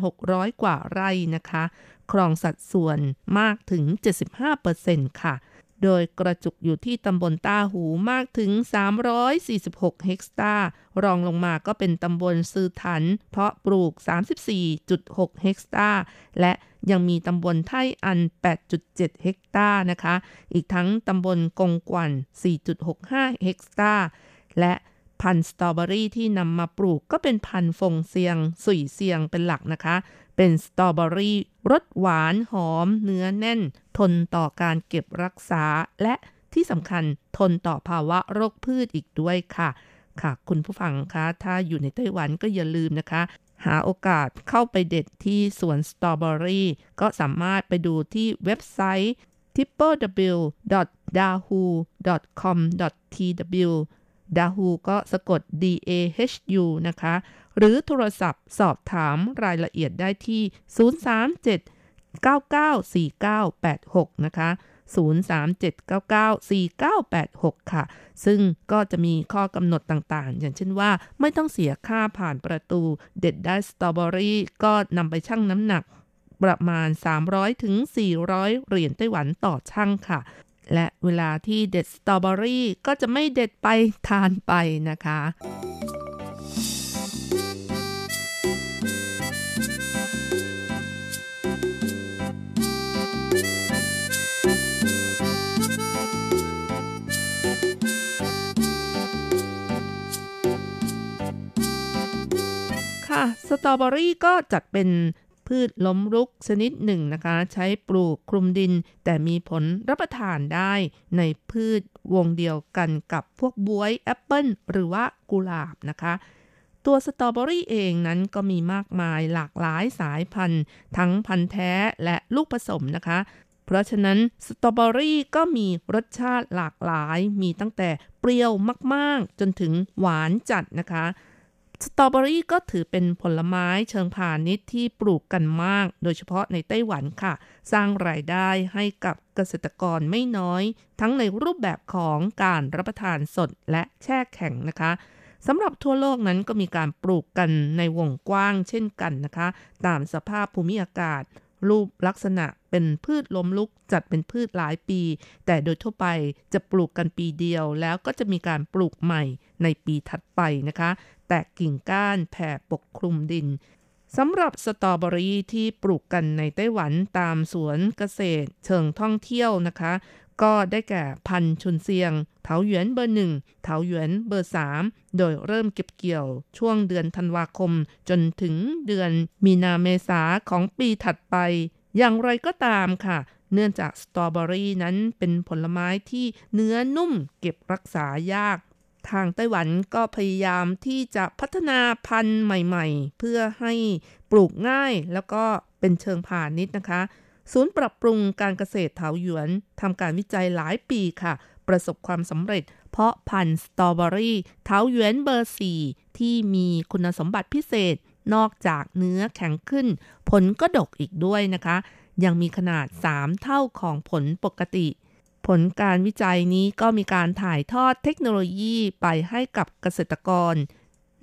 2,600 กว่าไร่นะคะ ครองสัดส่วนมากถึง 75%ค่ะ โดยกระจุกอยู่ที่ตำบลต้าหูมากถึง 346 เฮกตาร์ รองลงมาก็เป็นตำบลซือถัน เพาะปลูก 34.6 เฮกตาร์ และยังมีตำบลไทอัน 8.7 เฮกตาร์นะคะ อีกทั้งตำบลกงกวัน 4.65 เฮกตาร์ และพันธุ์สตรอเบอรี่ที่นำมาปลูกก็เป็นพันธุ์ฟงเซียง สุยเซียงเป็นหลักนะคะ เป็นสตรอเบอรี่รสหวานหอมเนื้อแน่น ทนต่อการเก็บรักษา และที่สำคัญทนต่อภาวะโรคพืชอีกด้วยค่ะ ค่ะ คุณผู้ฟังคะ ถ้าอยู่ในไต้หวันก็อย่าลืมนะคะ หาโอกาสเข้าไปเด็ดที่สวนสตรอเบอรี่ก็สามารถไปดูที่เว็บไซต์ www.dahu.com.tw ดาฮูก็สะกด D A H U นะคะ หรือโทรศัพท์สอบถามรายละเอียดได้ที่ 037 994986 นะคะ 037994986 ค่ะ ซึ่งก็จะมีข้อกำหนดต่างๆ อย่างเช่นว่าไม่ต้องเสียค่าผ่านประตู เด็ดได้สตรอเบอรี่ก็นำไปชั่งน้ำหนักประมาณ 300ถึง400 เหรียญไต้หวันต่อชั่งค่ะ และเวลาที่เด็ดสตรอเบอรี่ก็จะไม่เด็ดไปทานไปนะคะ ค่ะ สตรอเบอรี่ก็จัดเป็นพืชล้มรุกชนิดหนึ่งนะคะ ใช้ปลูกคลุมดิน แต่มีผลรับประทานได้ในพืชวงเดียวกันกับพวกบวยแอปเปิลหรือว่ากุหลาบนะคะ ตัวสตรอเบอรี่เองนั้นก็มีมากมายหลากหลายสายพันธุ์ ทั้งพันธุ์แท้และลูกผสมนะคะ เพราะฉะนั้นสตรอเบอรี่ก็มีรสชาติหลากหลาย มีตั้งแต่เปรี้ยวมาก ๆ จนถึงหวานจัดนะคะ สตรอเบอรี่ก็ถือเป็นผลไม้เชิงพาณิชย์ที่ปลูกกันมาก โดยเฉพาะในไต้หวันค่ะ สร้างรายได้ให้กับเกษตรกรไม่น้อย ทั้งในรูปแบบของการรับประทานสดและแช่แข็งนะคะสำหรับทั่วโลกนั้นก็มีการปลูกกันในวงกว้างเช่นกันนะคะ ตามสภาพภูมิอากาศ รูปลักษณะเป็นพืชล้มลุกจัดเป็นพืชหลายปี แต่โดยทั่วไปจะปลูกกันปีเดียว แล้วก็จะมีการปลูกใหม่ในปีถัดไปนะคะ แตกกิ่งก้านแผ่ปกคลุมดินสำหรับสตรอเบอรี่ที่ปลูกกันในไต้หวันตามสวนเกษตร เชิงท่องเที่ยวนะคะ ก็ได้แก่พันชุนเซียง เถาหยวนเบอร์หนึ่งเถาหยวนเบอร์สามโดยเริ่มเก็บเกี่ยวช่วงเดือนธันวาคม จนถึงเดือนมีนาเมษาของปีถัดไป อย่างไรก็ตามค่ะ เนื่องจากสตรอเบอรี่นั้นเป็นผลไม้ที่เนื้อนุ่มเก็บรักษายากทางไต้หวันก็พยายามที่จะพัฒนาพันธุ์ใหม่ๆ เพื่อให้ปลูกง่ายแล้วก็เป็นเชิงพาณิชย์นะคะ ศูนย์ปรับปรุงการเกษตรเถาหยวนทำการวิจัยหลายปีค่ะ ประสบความสำเร็จ เพราะพันธุ์สตรอเบอรี่เถาหยวนเบอร์4ที่มีคุณสมบัติพิเศษ นอกจากเนื้อแข็งขึ้น ผลก็ดกอีกด้วยนะคะ ยังมีขนาด 3 เท่าของผลปกติ ผลการวิจัยนี้ก็มีการถ่ายทอดเทคโนโลยีไปให้กับเกษตรกร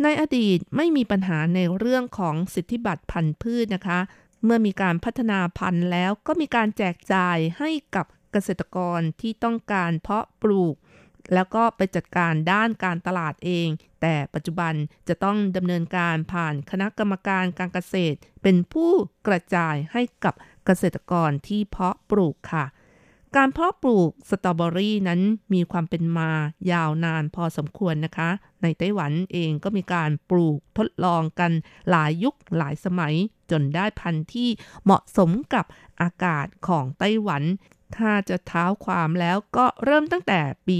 ในอดีตไม่มีปัญหาในเรื่องของสิทธิบัตรพันธุ์พืชนะคะเมื่อมีการพัฒนาพันธุ์แล้วก็มีการแจกจ่ายให้กับ เกษตรกรที่ต้องการเพาะปลูก แล้วก็ไปจัดการด้านการตลาดเอง แต่ปัจจุบันจะต้องดำเนินการผ่านคณะกรรมการการเกษตร เป็นผู้กระจายให้กับเกษตรกรที่เพาะปลูกค่ะ การเพาะปลูกสตรอเบอรี่นั้นมีความเป็นมายาวนานพอสมควรนะคะ ในไต้หวันเองก็มีการปลูกทดลองกันหลายยุคหลายสมัยจนได้พันธุ์ที่เหมาะสมกับอากาศของไต้หวันถ้าจะเท้าความแล้วก็เริ่มตั้งแต่ปี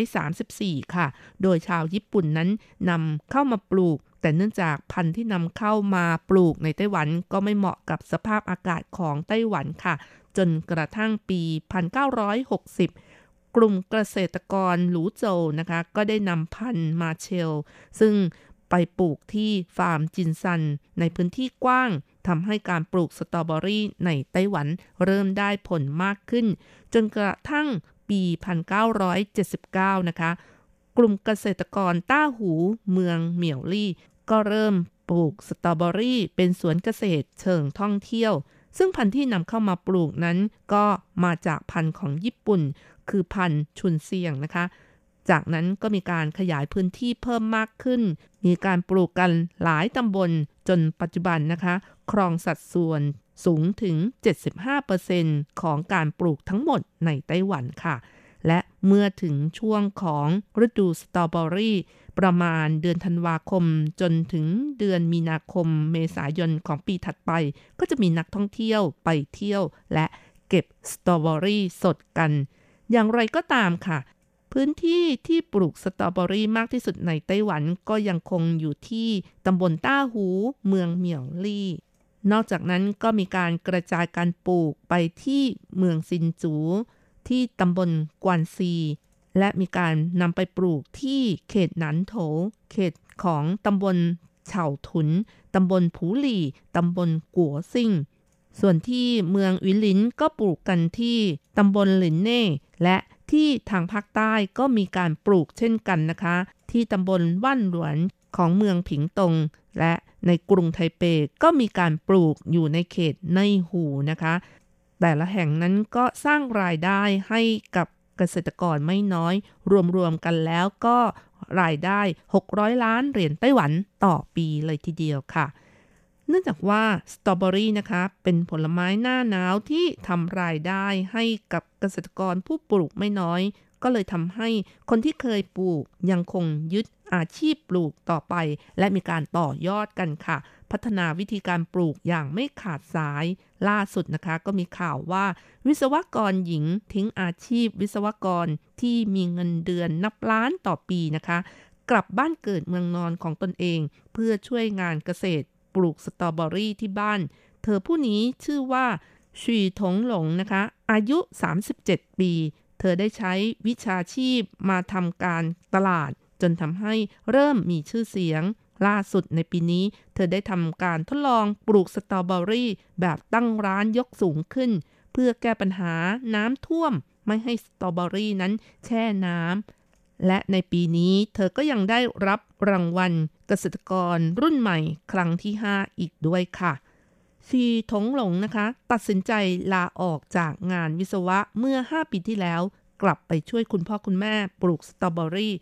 1934 ค่ะ โดยชาวญี่ปุ่นนั้นนำเข้ามาปลูก แต่เนื่องจากพันธุ์ที่นำเข้ามาปลูกในไต้หวันก็ไม่เหมาะกับสภาพอากาศของไต้หวันค่ะ จนกระทั่งปี 1960 กลุ่มเกษตรกรหลูโจนะคะ ก็ได้นำพันธุ์มาเชล ซึ่งไปปลูกที่ฟาร์มจินซันในพื้นที่กว้าง ทำให้การปลูกสตรอเบอรี่ในไต้หวันเริ่มได้ผลมากขึ้น จนกระทั่งปี 1979 นะคะ กลุ่มเกษตรกรต้าหูเมืองเหมียวลี่ ก็เริ่มปลูกสตรอเบอรี่ เป็นสวนเกษตรเชิงท่องเที่ยว ซึ่งพันธุ์ที่นำเข้ามาปลูกนั้นก็มาจากพันธุ์ของญี่ปุ่น คือพันธุ์ชุนเซียงนะคะจากนั้นก็มีการขยายพื้นที่เพิ่มมากขึ้น มีการปลูกกันหลายตำบลจนปัจจุบันนะคะ ครองสัดส่วนสูงถึง 75%ของการปลูกทั้งหมดในไต้หวันค่ะ และเมื่อถึงช่วงของฤดูสตรอเบอรี่ ประมาณเดือนธันวาคมจนถึงเดือนมีนาคมเมษายนของปีถัดไป ก็จะมีนักท่องเที่ยวไปเที่ยวและเก็บสตรอเบอรี่สดกัน อย่างไรก็ตามค่ะ พื้นที่ที่ปลูกสตรอเบอรี่มากที่สุดในไต้หวันก็ยังคงอยู่ที่ตำบลต้าหู เมืองเหมี่ยวลี่ นอกจากนั้นก็มีการกระจายการปลูกไปที่เมืองซินจู ที่ตำบลกวนซี และมีการนำไปปลูกที่เขตหนันโถ เขตของตำบลเฉาถุน ตำบลผูหลี่ ตำบลกัวซิ่ง ส่วนที่เมืองวิลินก็ปลูกกันที่ตำบลหลินเน่และที่ทางภาคใต้ก็มีการปลูกเช่นกันนะคะ ที่ตำบลว่านหลวนของเมืองผิงตง และในกรุงไทเปก็มีการปลูกอยู่ในเขตในหูนะคะ แต่ละแห่งนั้นก็สร้างรายได้ให้กับเกษตรกรไม่น้อย รวมๆกันแล้วก็รายได้ 600 ล้านเหรียญไต้หวันต่อปีเลยทีเดียวค่ะ เนื่องจากว่าสตรอเบอรี่นะคะ เป็นผลไม้หน้าหนาวที่ทำรายได้ให้กับเกษตรกรผู้ปลูกไม่น้อย ก็เลยทำให้คนที่เคยปลูกยังคงยึดอาชีพปลูกต่อไป และมีการต่อยอดกันค่ะ พัฒนาวิธีการปลูกอย่างไม่ขาดสาย ล่าสุดนะคะก็มีข่าวว่า วิศวกรหญิงทิ้งอาชีพวิศวกรที่มีเงินเดือนนับล้านต่อปีนะคะ กลับบ้านเกิดเมืองนอนของตนเอง เพื่อช่วยงานเกษตร ปลูกสตรอเบอรี่ที่บ้าน เธอผู้นี้ชื่อว่าชีถงหลงนะคะ อายุ 37 ปี เธอได้ใช้วิชาชีพมาทำการตลาด จนทำให้เริ่มมีชื่อเสียง ล่าสุดในปีนี้ เธอได้ทำการทดลองปลูกสตรอเบอรี่ แบบตั้งร้านยกสูงขึ้น เพื่อแก้ปัญหาน้ำท่วม ไม่ให้สตรอเบอรี่นั้นแช่น้ำและในปีนี้เธอก็ยังได้รับรางวัลเกษตรกรรุ่นใหม่ ครั้งที่ 5 อีกด้วยค่ะ ชีถงหลงนะคะ ตัดสินใจลาออกจากงานวิศวะเมื่อ 5 ปีที่แล้ว กลับไปช่วยคุณพ่อคุณแม่ปลูกสตรอเบอรี่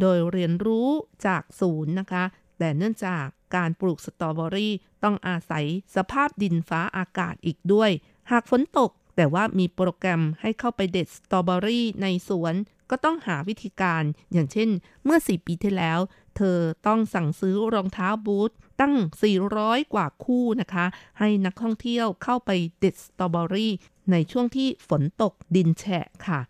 โดยเรียนรู้จากศูนย์นะคะ แต่เนื่องจากการปลูกสตรอเบอรี่ต้องอาศัยสภาพดินฟ้าอากาศอีกด้วย หากฝนตก แต่ว่ามีโปรแกรมให้เข้าไปเด็ดสตรอเบอรี่ในสวน ก็ต้องหาวิธีการ อย่างเช่น เมื่อ 4 ปีที่แล้ว เธอต้องสั่งซื้อรองเท้าบูท ตั้ง 400 กว่าคู่นะคะ ให้นักท่องเที่ยวเข้าไปเด็ดสตรอเบอรี่ ในช่วงที่ฝนตกดินแฉะค่ะ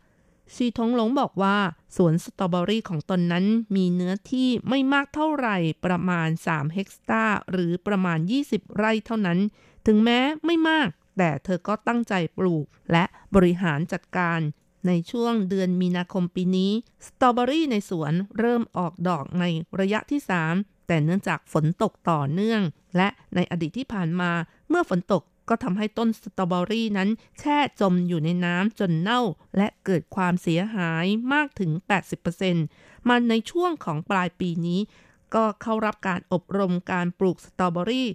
ชีทงหลงบอกว่า สวนสตรอเบอรี่ของตนนั้นมีเนื้อที่ไม่มากเท่าไหร่ประมาณ 3 เฮกตาร์หรือประมาณ 20 ไร่เท่านั้น ถึงแม้ไม่มาก แต่เธอก็ตั้งใจปลูก และบริหารจัดการ ในช่วงเดือนมีนาคมปีนี้ สตรอเบอรี่ในสวนเริ่มออกดอกในระยะที่ 3 แต่เนื่องจากฝนตกต่อเนื่อง และในอดีตที่ผ่านมาเมื่อฝนตกก็ทำให้ต้นสตรอเบอรี่นั้นแช่จมอยู่ในน้ำจนเน่า และเกิดความเสียหายมากถึง 80%มาในช่วงของปลายปีนี้ ก็เข้ารับการอบรมการปลูกสตรอเบอรี่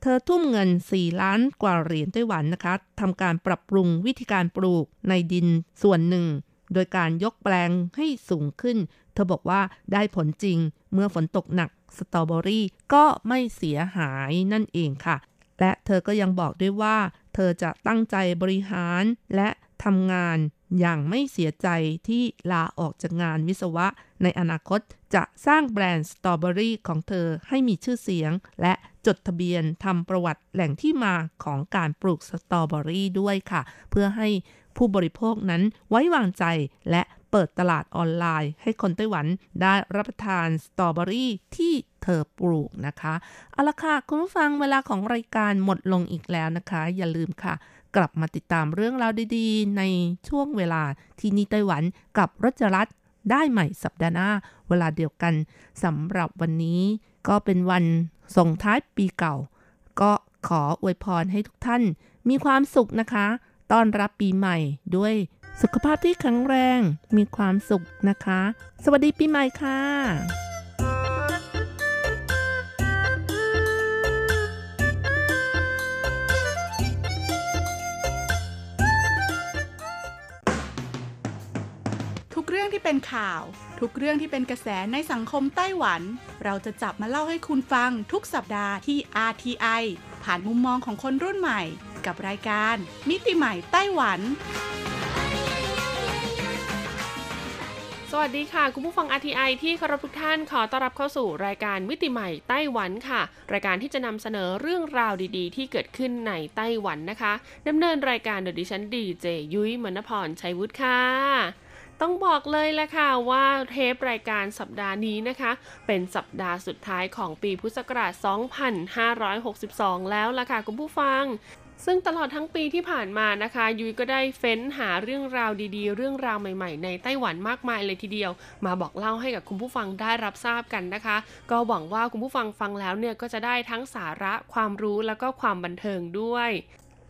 เธอทุ่มเงิน 4 ล้านกว่าเหรียญไต้หวันนะคะทำการปรับปรุงวิธีการปลูกในดินส่วนหนึ่ง โดยการยกแปลงให้สูงขึ้น ธอบอกว่าได้ผลจริงเมื่อฝนตกหนักสตรอเบอรี่ก็ไม่เสียหายนั่นเองค่ะ และเธอก็ยังบอกด้วยว่า เธอจะตั้งใจบริหารและทำงานอย่างไม่เสียใจที่ลาออกจากงานวิศวะ ในอนาคตจะสร้างแบรนด์สตรอเบอรี่ของเธอให้มีชื่อเสียง และจดทะเบียนทำประวัติแหล่งที่มาของการปลูกสตรอเบอรี่ด้วยค่ะ เพื่อให้ ผู้บริโภคนั้นไว้วางใจและเปิดตลาดออนไลน์ ให้คนไต้หวันได้รับประทานสตรอเบอรี่ที่เธอปลูกนะคะเอาละค่ะ คุณผู้ฟังเวลาของรายการหมดลงอีกแล้วนะคะ อย่าลืมค่ะ กลับมาติดตามเรื่องราวดีๆ ในช่วงเวลาที่นี่ไต้หวันกับรัชรัตน์ได้ใหม่สัปดาห์หน้า เวลาเดียวกันสำหรับวันนี้ก็เป็นวันส่งท้ายปีเก่า ก็ขออวยพรให้ทุกท่าน มีความสุขนะคะ ต้อนรับปีใหม่ด้วยสุขภาพที่แข็งแรงมีความสุขนะคะ สวัสดีปีใหม่ค่ะทุกเรื่องที่เป็นข่าว ทุกเรื่องที่เป็นกระแสในสังคมไต้หวัน เราจะจับมาเล่าให้คุณฟังทุกสัปดาห์ที่ RTI ผ่านมุมมองของคนรุ่นใหม่ กับรายการ มิติใหม่ไต้หวัน สวัสดีค่ะ คุณผู้ฟัง RTI ที่เคารพทุกท่านขอต้อนรับเข้าสู่รายการมิติใหม่ไต้หวันค่ะ รายการที่จะนำเสนอเรื่องราวดีๆ ที่เกิดขึ้นในไต้หวันนะคะดำเนินรายการโดยดิฉันดีเจยุ้ยมณพรชัยวุฒิค่ะต้องบอกเลยแหละค่ะว่าเทปรายการสัปดาห์นี้นะคะ เป็นสัปดาห์สุดท้ายของปีพุทธศักราช 2562 แล้วล่ะค่ะคุณผู้ฟัง ซึ่งตลอดทั้งปีที่ผ่านมานะคะ ยุ้ยก็ได้เฟ้นหาเรื่องราวดีๆ เรื่องราวใหม่ๆ ในไต้หวันมากมายเลยทีเดียว มาบอกเล่าให้กับคุณผู้ฟังได้รับทราบกันนะคะ ก็หวังว่าคุณผู้ฟังฟังแล้วเนี่ยก็จะได้ทั้งสาระความรู้แล้วก็ความบันเทิงด้วย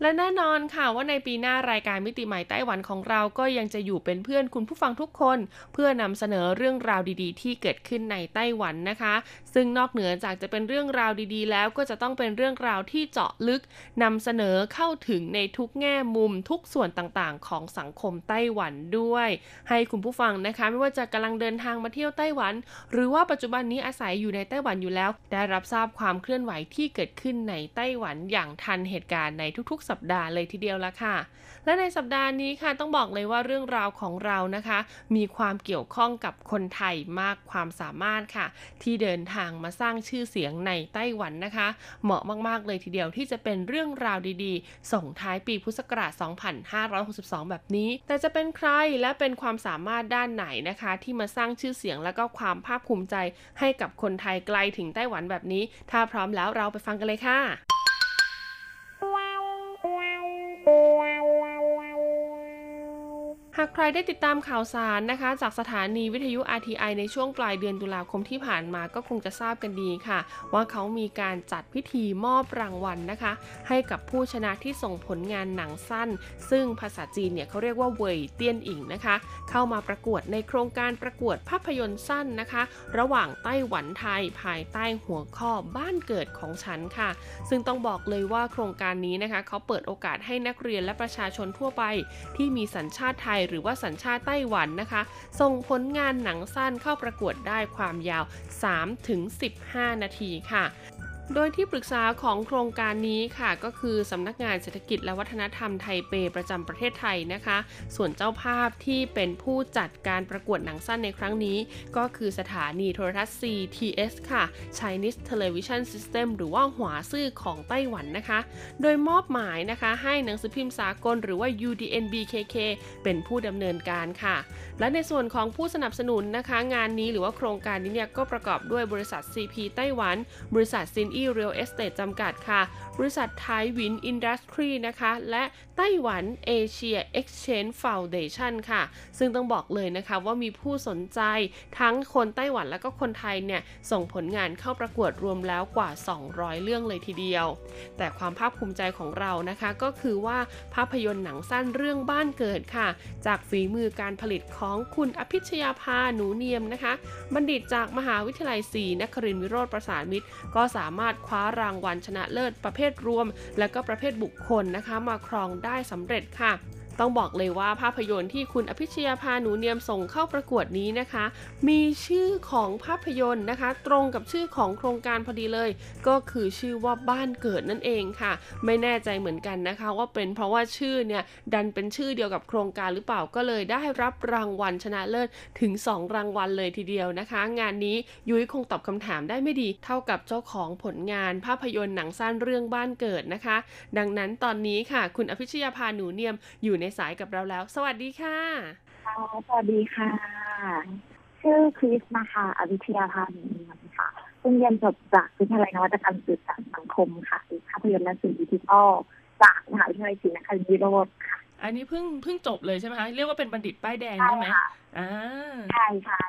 และแน่นอนค่ะว่าในปีหน้ารายการมิติใหม่ไต้หวันของเราก็ยังจะอยู่เป็นเพื่อนคุณผู้ฟังทุกคน เพื่อนำเสนอเรื่องราวดีๆ ที่เกิดขึ้นในไต้หวันนะคะ ซึ่งนอกเหนือจากจะเป็นเรื่องราวดีๆ แล้วก็จะต้องเป็นเรื่องราวที่เจาะลึกนำเสนอเข้าถึงในทุกแง่มุมทุกส่วนต่างๆ ของสังคมไต้หวันด้วย ให้คุณผู้ฟังนะคะ ไม่ว่าจะกำลังเดินทางมาเที่ยวไต้หวัน หรือว่าปัจจุบันนี้อาศัยอยู่ในไต้หวันอยู่แล้ว ได้รับทราบความเคลื่อนไหวที่เกิดขึ้นในไต้หวันอย่างทันเหตุการณ์ในทุกๆสัปดาห์เลยทีเดียวละค่ะ และในสัปดาห์นี้ค่ะต้องบอกเลยว่าเรื่องราวของเรานะคะ มีความเกี่ยวข้องกับคนไทยมากความสามารถค่ะ ที่เดินทางมาสร้างชื่อเสียงในไต้หวันนะคะ เหมาะมากๆเลยทีเดียวที่จะเป็นเรื่องราวดีๆ ส่งท้ายปีพุทธศักราช 2562 แบบนี้ แต่จะเป็นใครและเป็นความสามารถด้านไหนนะคะ ที่มาสร้างชื่อเสียงและก็ความภาคภูมิใจให้กับคนไทยไกลถึงไต้หวันแบบนี้ ถ้าพร้อมแล้วเราไปฟังกันเลยค่ะากใครได้ติดตามข่าวสารนะคะ จากสถานีวิทยุ RTI ในช่วงปลายเดือนตุลาคมที่ผ่านมาก็คงจะทราบกันดีค่ะ ว่าเขามีการจัดพิธีมอบรางวัลนะคะ ให้กับผู้ชนะที่ส่งผลงานหนังสั้น ซึ่งภาษาจีนเนี่ยเขาเรียกว่าเว่ยเตี้ยนอิงนะคะ เข้ามาประกวดในโครงการประกวดภาพยนตร์สั้นนะคะ ระหว่างไต้หวันไทยภายใต้หัวข้อบ้านเกิดของฉันค่ะ ซึ่งต้องบอกเลยว่าโครงการนี้นะคะเขาเปิดโอกาสให้นักเรียนและประชาชนทั่วไป ที่มีสัญชาติไทยหรือว่าสัญชาติไต้หวันนะคะ ส่งผลงานหนังสั้นเข้าประกวดได้ความยาว 3-15 นาทีค่ะ โดยที่ปรึกษาของโครงการนี้ค่ะก็คือสำนักงานเศรษฐกิจและวัฒนธรรมไทเปประจำประเทศไทยนะคะ ส่วนเจ้าภาพที่เป็นผู้จัดการประกวดหนังสั้นในครั้งนี้ ก็คือสถานีโทรทัศน์ CTS ค่ะ Chinese Television System หรือว่าหัวซื่อของไต้หวันนะคะ โดยมอบหมายนะคะให้หนังสือพิมพ์สากลหรือว่า UDNBKK เป็นผู้ดำเนินการค่ะ และในส่วนของผู้สนับสนุนนะคะ งานนี้หรือว่าโครงการนี้เนี่ยก็ประกอบด้วยบริษัท CP ไต้หวัน บริษัทซินอี Real Estate จำกัดค่ะ บริษัทไทยวิน Industry นะคะ และ Taiwan Asia Exchange Foundation ค่ะ ซึ่งต้องบอกเลยนะคะว่ามีผู้สนใจทั้งคนไต้หวันและก็คนไทยเนี่ยส่งผลงานเข้าประกวดรวมแล้วกว่า 200 เรื่องเลยทีเดียว แต่ความภาคภูมิใจของเรานะคะก็คือว่าภาพยนตร์หนังสั้นเรื่องบ้านเกิดค่ะ จากฝีมือการผลิตของคุณอภิชยาภาหนูเนียมนะคะ บัณฑิตจากมหาวิทยาลัยศรีนครินทรวิโรธประสานมิตร ก็สามารถคว้ารางวัลชนะเลิศประเภทรวม และก็ประเภทบุคคลนะคะมาครองได้สำเร็จค่ะ ต้องบอกเลยว่าภาพยนตร์ที่คุณอภิชยาภาหนูเนียมส่งเข้าประกวดนี้นะคะ มีชื่อของภาพยนตร์นะคะ ตรงกับชื่อของโครงการพอดีเลย ก็คือชื่อว่าบ้านเกิดนั่นเองค่ะ ไม่แน่ใจเหมือนกันนะคะ ว่าเป็นเพราะว่าชื่อเนี่ยดันเป็นชื่อเดียวกับโครงการหรือเปล่าก็เลยได้รับรางวัลชนะเลิศถึง 2 รางวัลเลยทีเดียวนะคะ งานนี้ยุ้ยคงตอบคำถามได้ไม่ดี เท่ากับเจ้าของผลงานภาพยนตร์หนังสั้นเรื่องบ้านเกิดนะคะ ดังนั้นตอนนี้ค่ะ คุณอภิชยาภาหนูเนียมอยู่ในสายกับเราแล้ว สวัสดีค่ะสวัสดีค่ะ ชื่อคริสนะคะอวิทยาพันธ์ค่ะซึ่งเรียนจบจากวิทยาลัยนวัตกรรมสื่อสารสังคมค่ะภาพยนตร์และสื่อดิจิทัลจากมหาวิทยาลัยศรีนครินทรวิโรธค่ะ อันนี้เพิ่งเพิ่งจบเลยใช่ไหมคะเรียกว่าเป็นบัณฑิตป้ายแดงใช่ได้ไหมค่ะอ่าใช่ใช่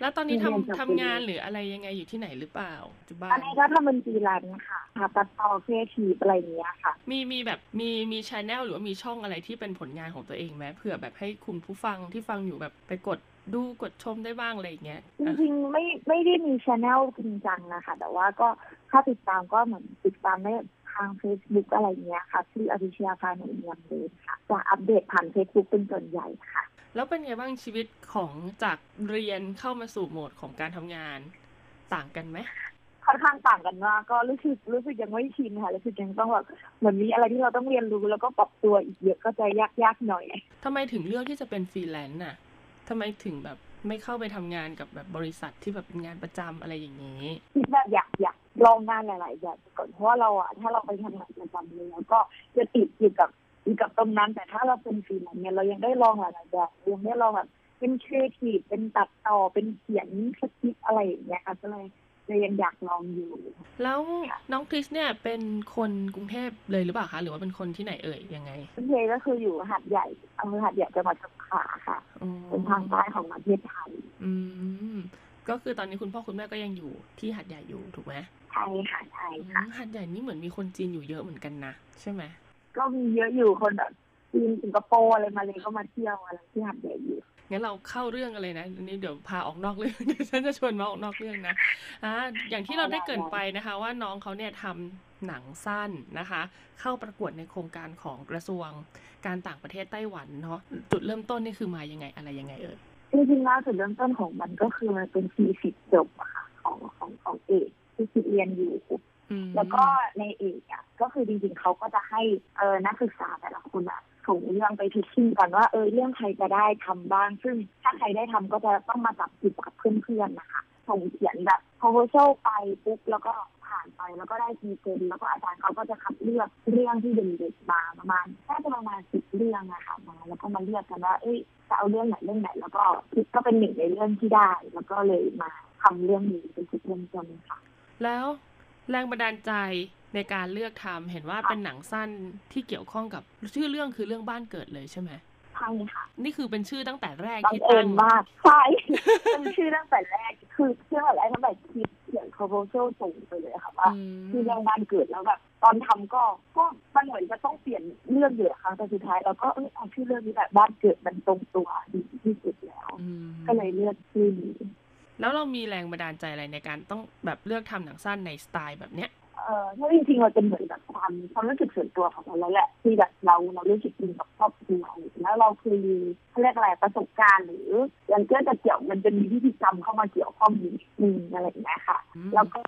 แล้วตอนนี้เรียนจบทำไปทำงานเลยหรืออะไรยังไงอยู่ที่ไหนหรือเปล่าจุบ้าตอนนนี้ก็ทำเป็นฟรีแลนซ์ค่ะทำตัดต่อครีเอทีฟอะไรอย่างเงี้ยค่ะ มีมีแบบมีมี channel หรือว่ามีช่องอะไรที่เป็นผลงานของตัวเองไหมเผื่อแบบให้คุณผู้ฟังที่ฟังอยู่แบบไปกดดูกดชมได้บ้างอะไรอย่างเงี้ยจอะริงๆไม่ไม่ได้มี channel จริงจังนะคะแต่ว่าก็ถ้าติดตามก็เหมือนติดตามได้ทาง Facebook อะไรเงี้ยค่ะชื่ออภิชยาภาในเมืองเลยค่ะจะอัปเดตผ่าน Facebook เป็นส่วนใหญ่ค่ะ แล้วเป็นไงบ้างชีวิตของจากเรียนเข้ามาสู่โหมดของการทำงานต่างกันไหมค่อนข้างต่างกันมากก็รู้สึกรู้สึกยังไม่ชินค่ะรู้สึกยังต้องแบบเหมือนมีอะไรที่เราต้องเรียนรู้แล้วก็ปรับตัวอีกเยอะก็จะยากยากๆหน่อยทำไมถึงเลือกที่จะเป็นฟรีแลนซ์น่ะทำไมถึงแบบไม่เข้าไปทำงานกับแบบบริษัทที่แบบเป็นงานประจำอะไรอย่างนี้คิดแบบอยากอยาก ลองงานหลาย ๆ แบบก่อนเพราะว่าเราอะถ้าเราไปทำงานประจำเลยแล้วก็จะติดอยู่กับอยู่กับตรงนั้น แต่ถ้าเราเป็นฟรีแลนซ์เนี่ยเรายังได้ลองหลาย ๆ แบบยังได้ลองแบบเป็นครีเอทีฟเป็นตัดต่อเป็นเขียนสคริปต์อะไรอย่างเงี้ยค่ะก็เลยเลยยังอยากลองอยู่ แล้วน้องคริสเนี่ยเป็นคนกรุงเทพเลยหรือเปล่าคะหรือว่าเป็นคนที่ไหนเอ่ยยังไงพื้นเพก็คืออยู่หาดใหญ่อำเภอหาดใหญ่จังหวัดสงขลาค่ะอ๋อเป็นทางใต้ของประเทศไทย อืม ก็คือตอนนี้คุณพ่อคุณแม่ก็ยังอยู่ที่หาดใหญ่อยู่ถูกไหมใช่ค่ะใช่อืมค่ะหาดใหญ่นี่เหมือนมีคนจีนอยู่เยอะเหมือนกันนะใช่ไหมก็มีเยอะอยู่คนแบบจีนสิงคโปร์อะไรมาเลยก็มาเที่ยวอะไรที่หาดใหญ่อยู่งั้นเราเข้าเรื่องกันเลยนะอันนี้เดี๋ยวพาออกนอกเรื่องเดี๋ยวฉันจะชวนมาออกนอกเรื่องนะอ่าอย่างที่เราได้เกรินไปนะคะ ว่าน้องเขาเนี่ยทำหนังสั้นนะคะ เข้าประกวดในโครงการของกระทรวงการต่างประเทศไต้หวันเนาะจุดเริ่มต้นนี่คือมายังไงอะไรยังไงเอ่ย จริงๆแล้วจุดเริ่มต้นของมันก็คือมันเป็นทีสิทธ์จบอะค่ะของของของเอกที่คิดเรียนอยู่อืมแล้วก็ในเอกอะก็คือจริงๆเขาก็จะให้เออนักศึกษาแต่ละคนอะส่งเรื่องไปพิชชิ่งก่อนว่าเออเรื่องใครจะได้ทำบ้าง ซึ่งถ้าใครได้ทำก็จะต้องมาจับจิบกับเพื่อนๆนะคะ ส่งเขียนแบบ proposal ไปปุ๊บแล้วก็ผ่านไปแล้วก็ได้พรีเซนต์แล้วก็อาจารย์เขาก็จะคัดเลือกเรื่องที่เด่นๆมาประมาณน่าจะประมาณสิบเรื่องนะคะมาแล้วก็มาเลือกกันว่าเอ้ย จะเอาเรื่องไหนเรื่องไหน แล้วก็คิดก็เป็นหนึ่งในเรื่องที่ได้ แล้วก็เลยมาทำเรื่องนี้เป็นจุดเริ่มต้นค่ะ แล้วแรงบันดาลใจในการเลือกทำเห็นว่าเป็นหนังสั้นที่เกี่ยวข้องกับชื่อเรื่องคือเรื่องบ้านเกิดเลยใช่ไหมใช่ค่ะนี่คือเป็นชื่อตั้งแต่แรกบังที่เอิตั้ญงมากใช่เป็นชื่อตั้งแต่แรกคือชื่อตั้งแต่แรกตั้งแต่คิดเขียน proposal ส่งไปเลยค่ะว่าอืมที่เรื่องบ้านเกิดแล้วแบบตอนทำก็ก็มันเหมือนจะต้องเปลี่ยนเรื่องอยู่อะค่ะแต่สุดท้ายเราก็เออเอาชื่อเรื่องนี้แบบบ้านเกิดมันตรงตัวดีที่สุดแล้วอืมก็เลยเลือกชื่อนี้แล้วเรามีแรงบันดาลใจอะไรในการต้องแบบเลือกทำหนังสั้นในสไตล์แบบเนี้ย เออถ้าจริงๆเราเป็นเหมือนแบบความความรู้สึกส่วนตัวของเราแล้วแหละที่แบบเราเรารู้สึกดีกับครอบครัวแล้วเราเคยเขาเรียกอะไรประสบการณ์ หรืออย่างเช่นจะเกี่ยวมันจะมีพิธีกรรมเข้ามาเกี่ยวข้องนิดนึงอะไรอย่างเงี้ยค่ะแล้วก็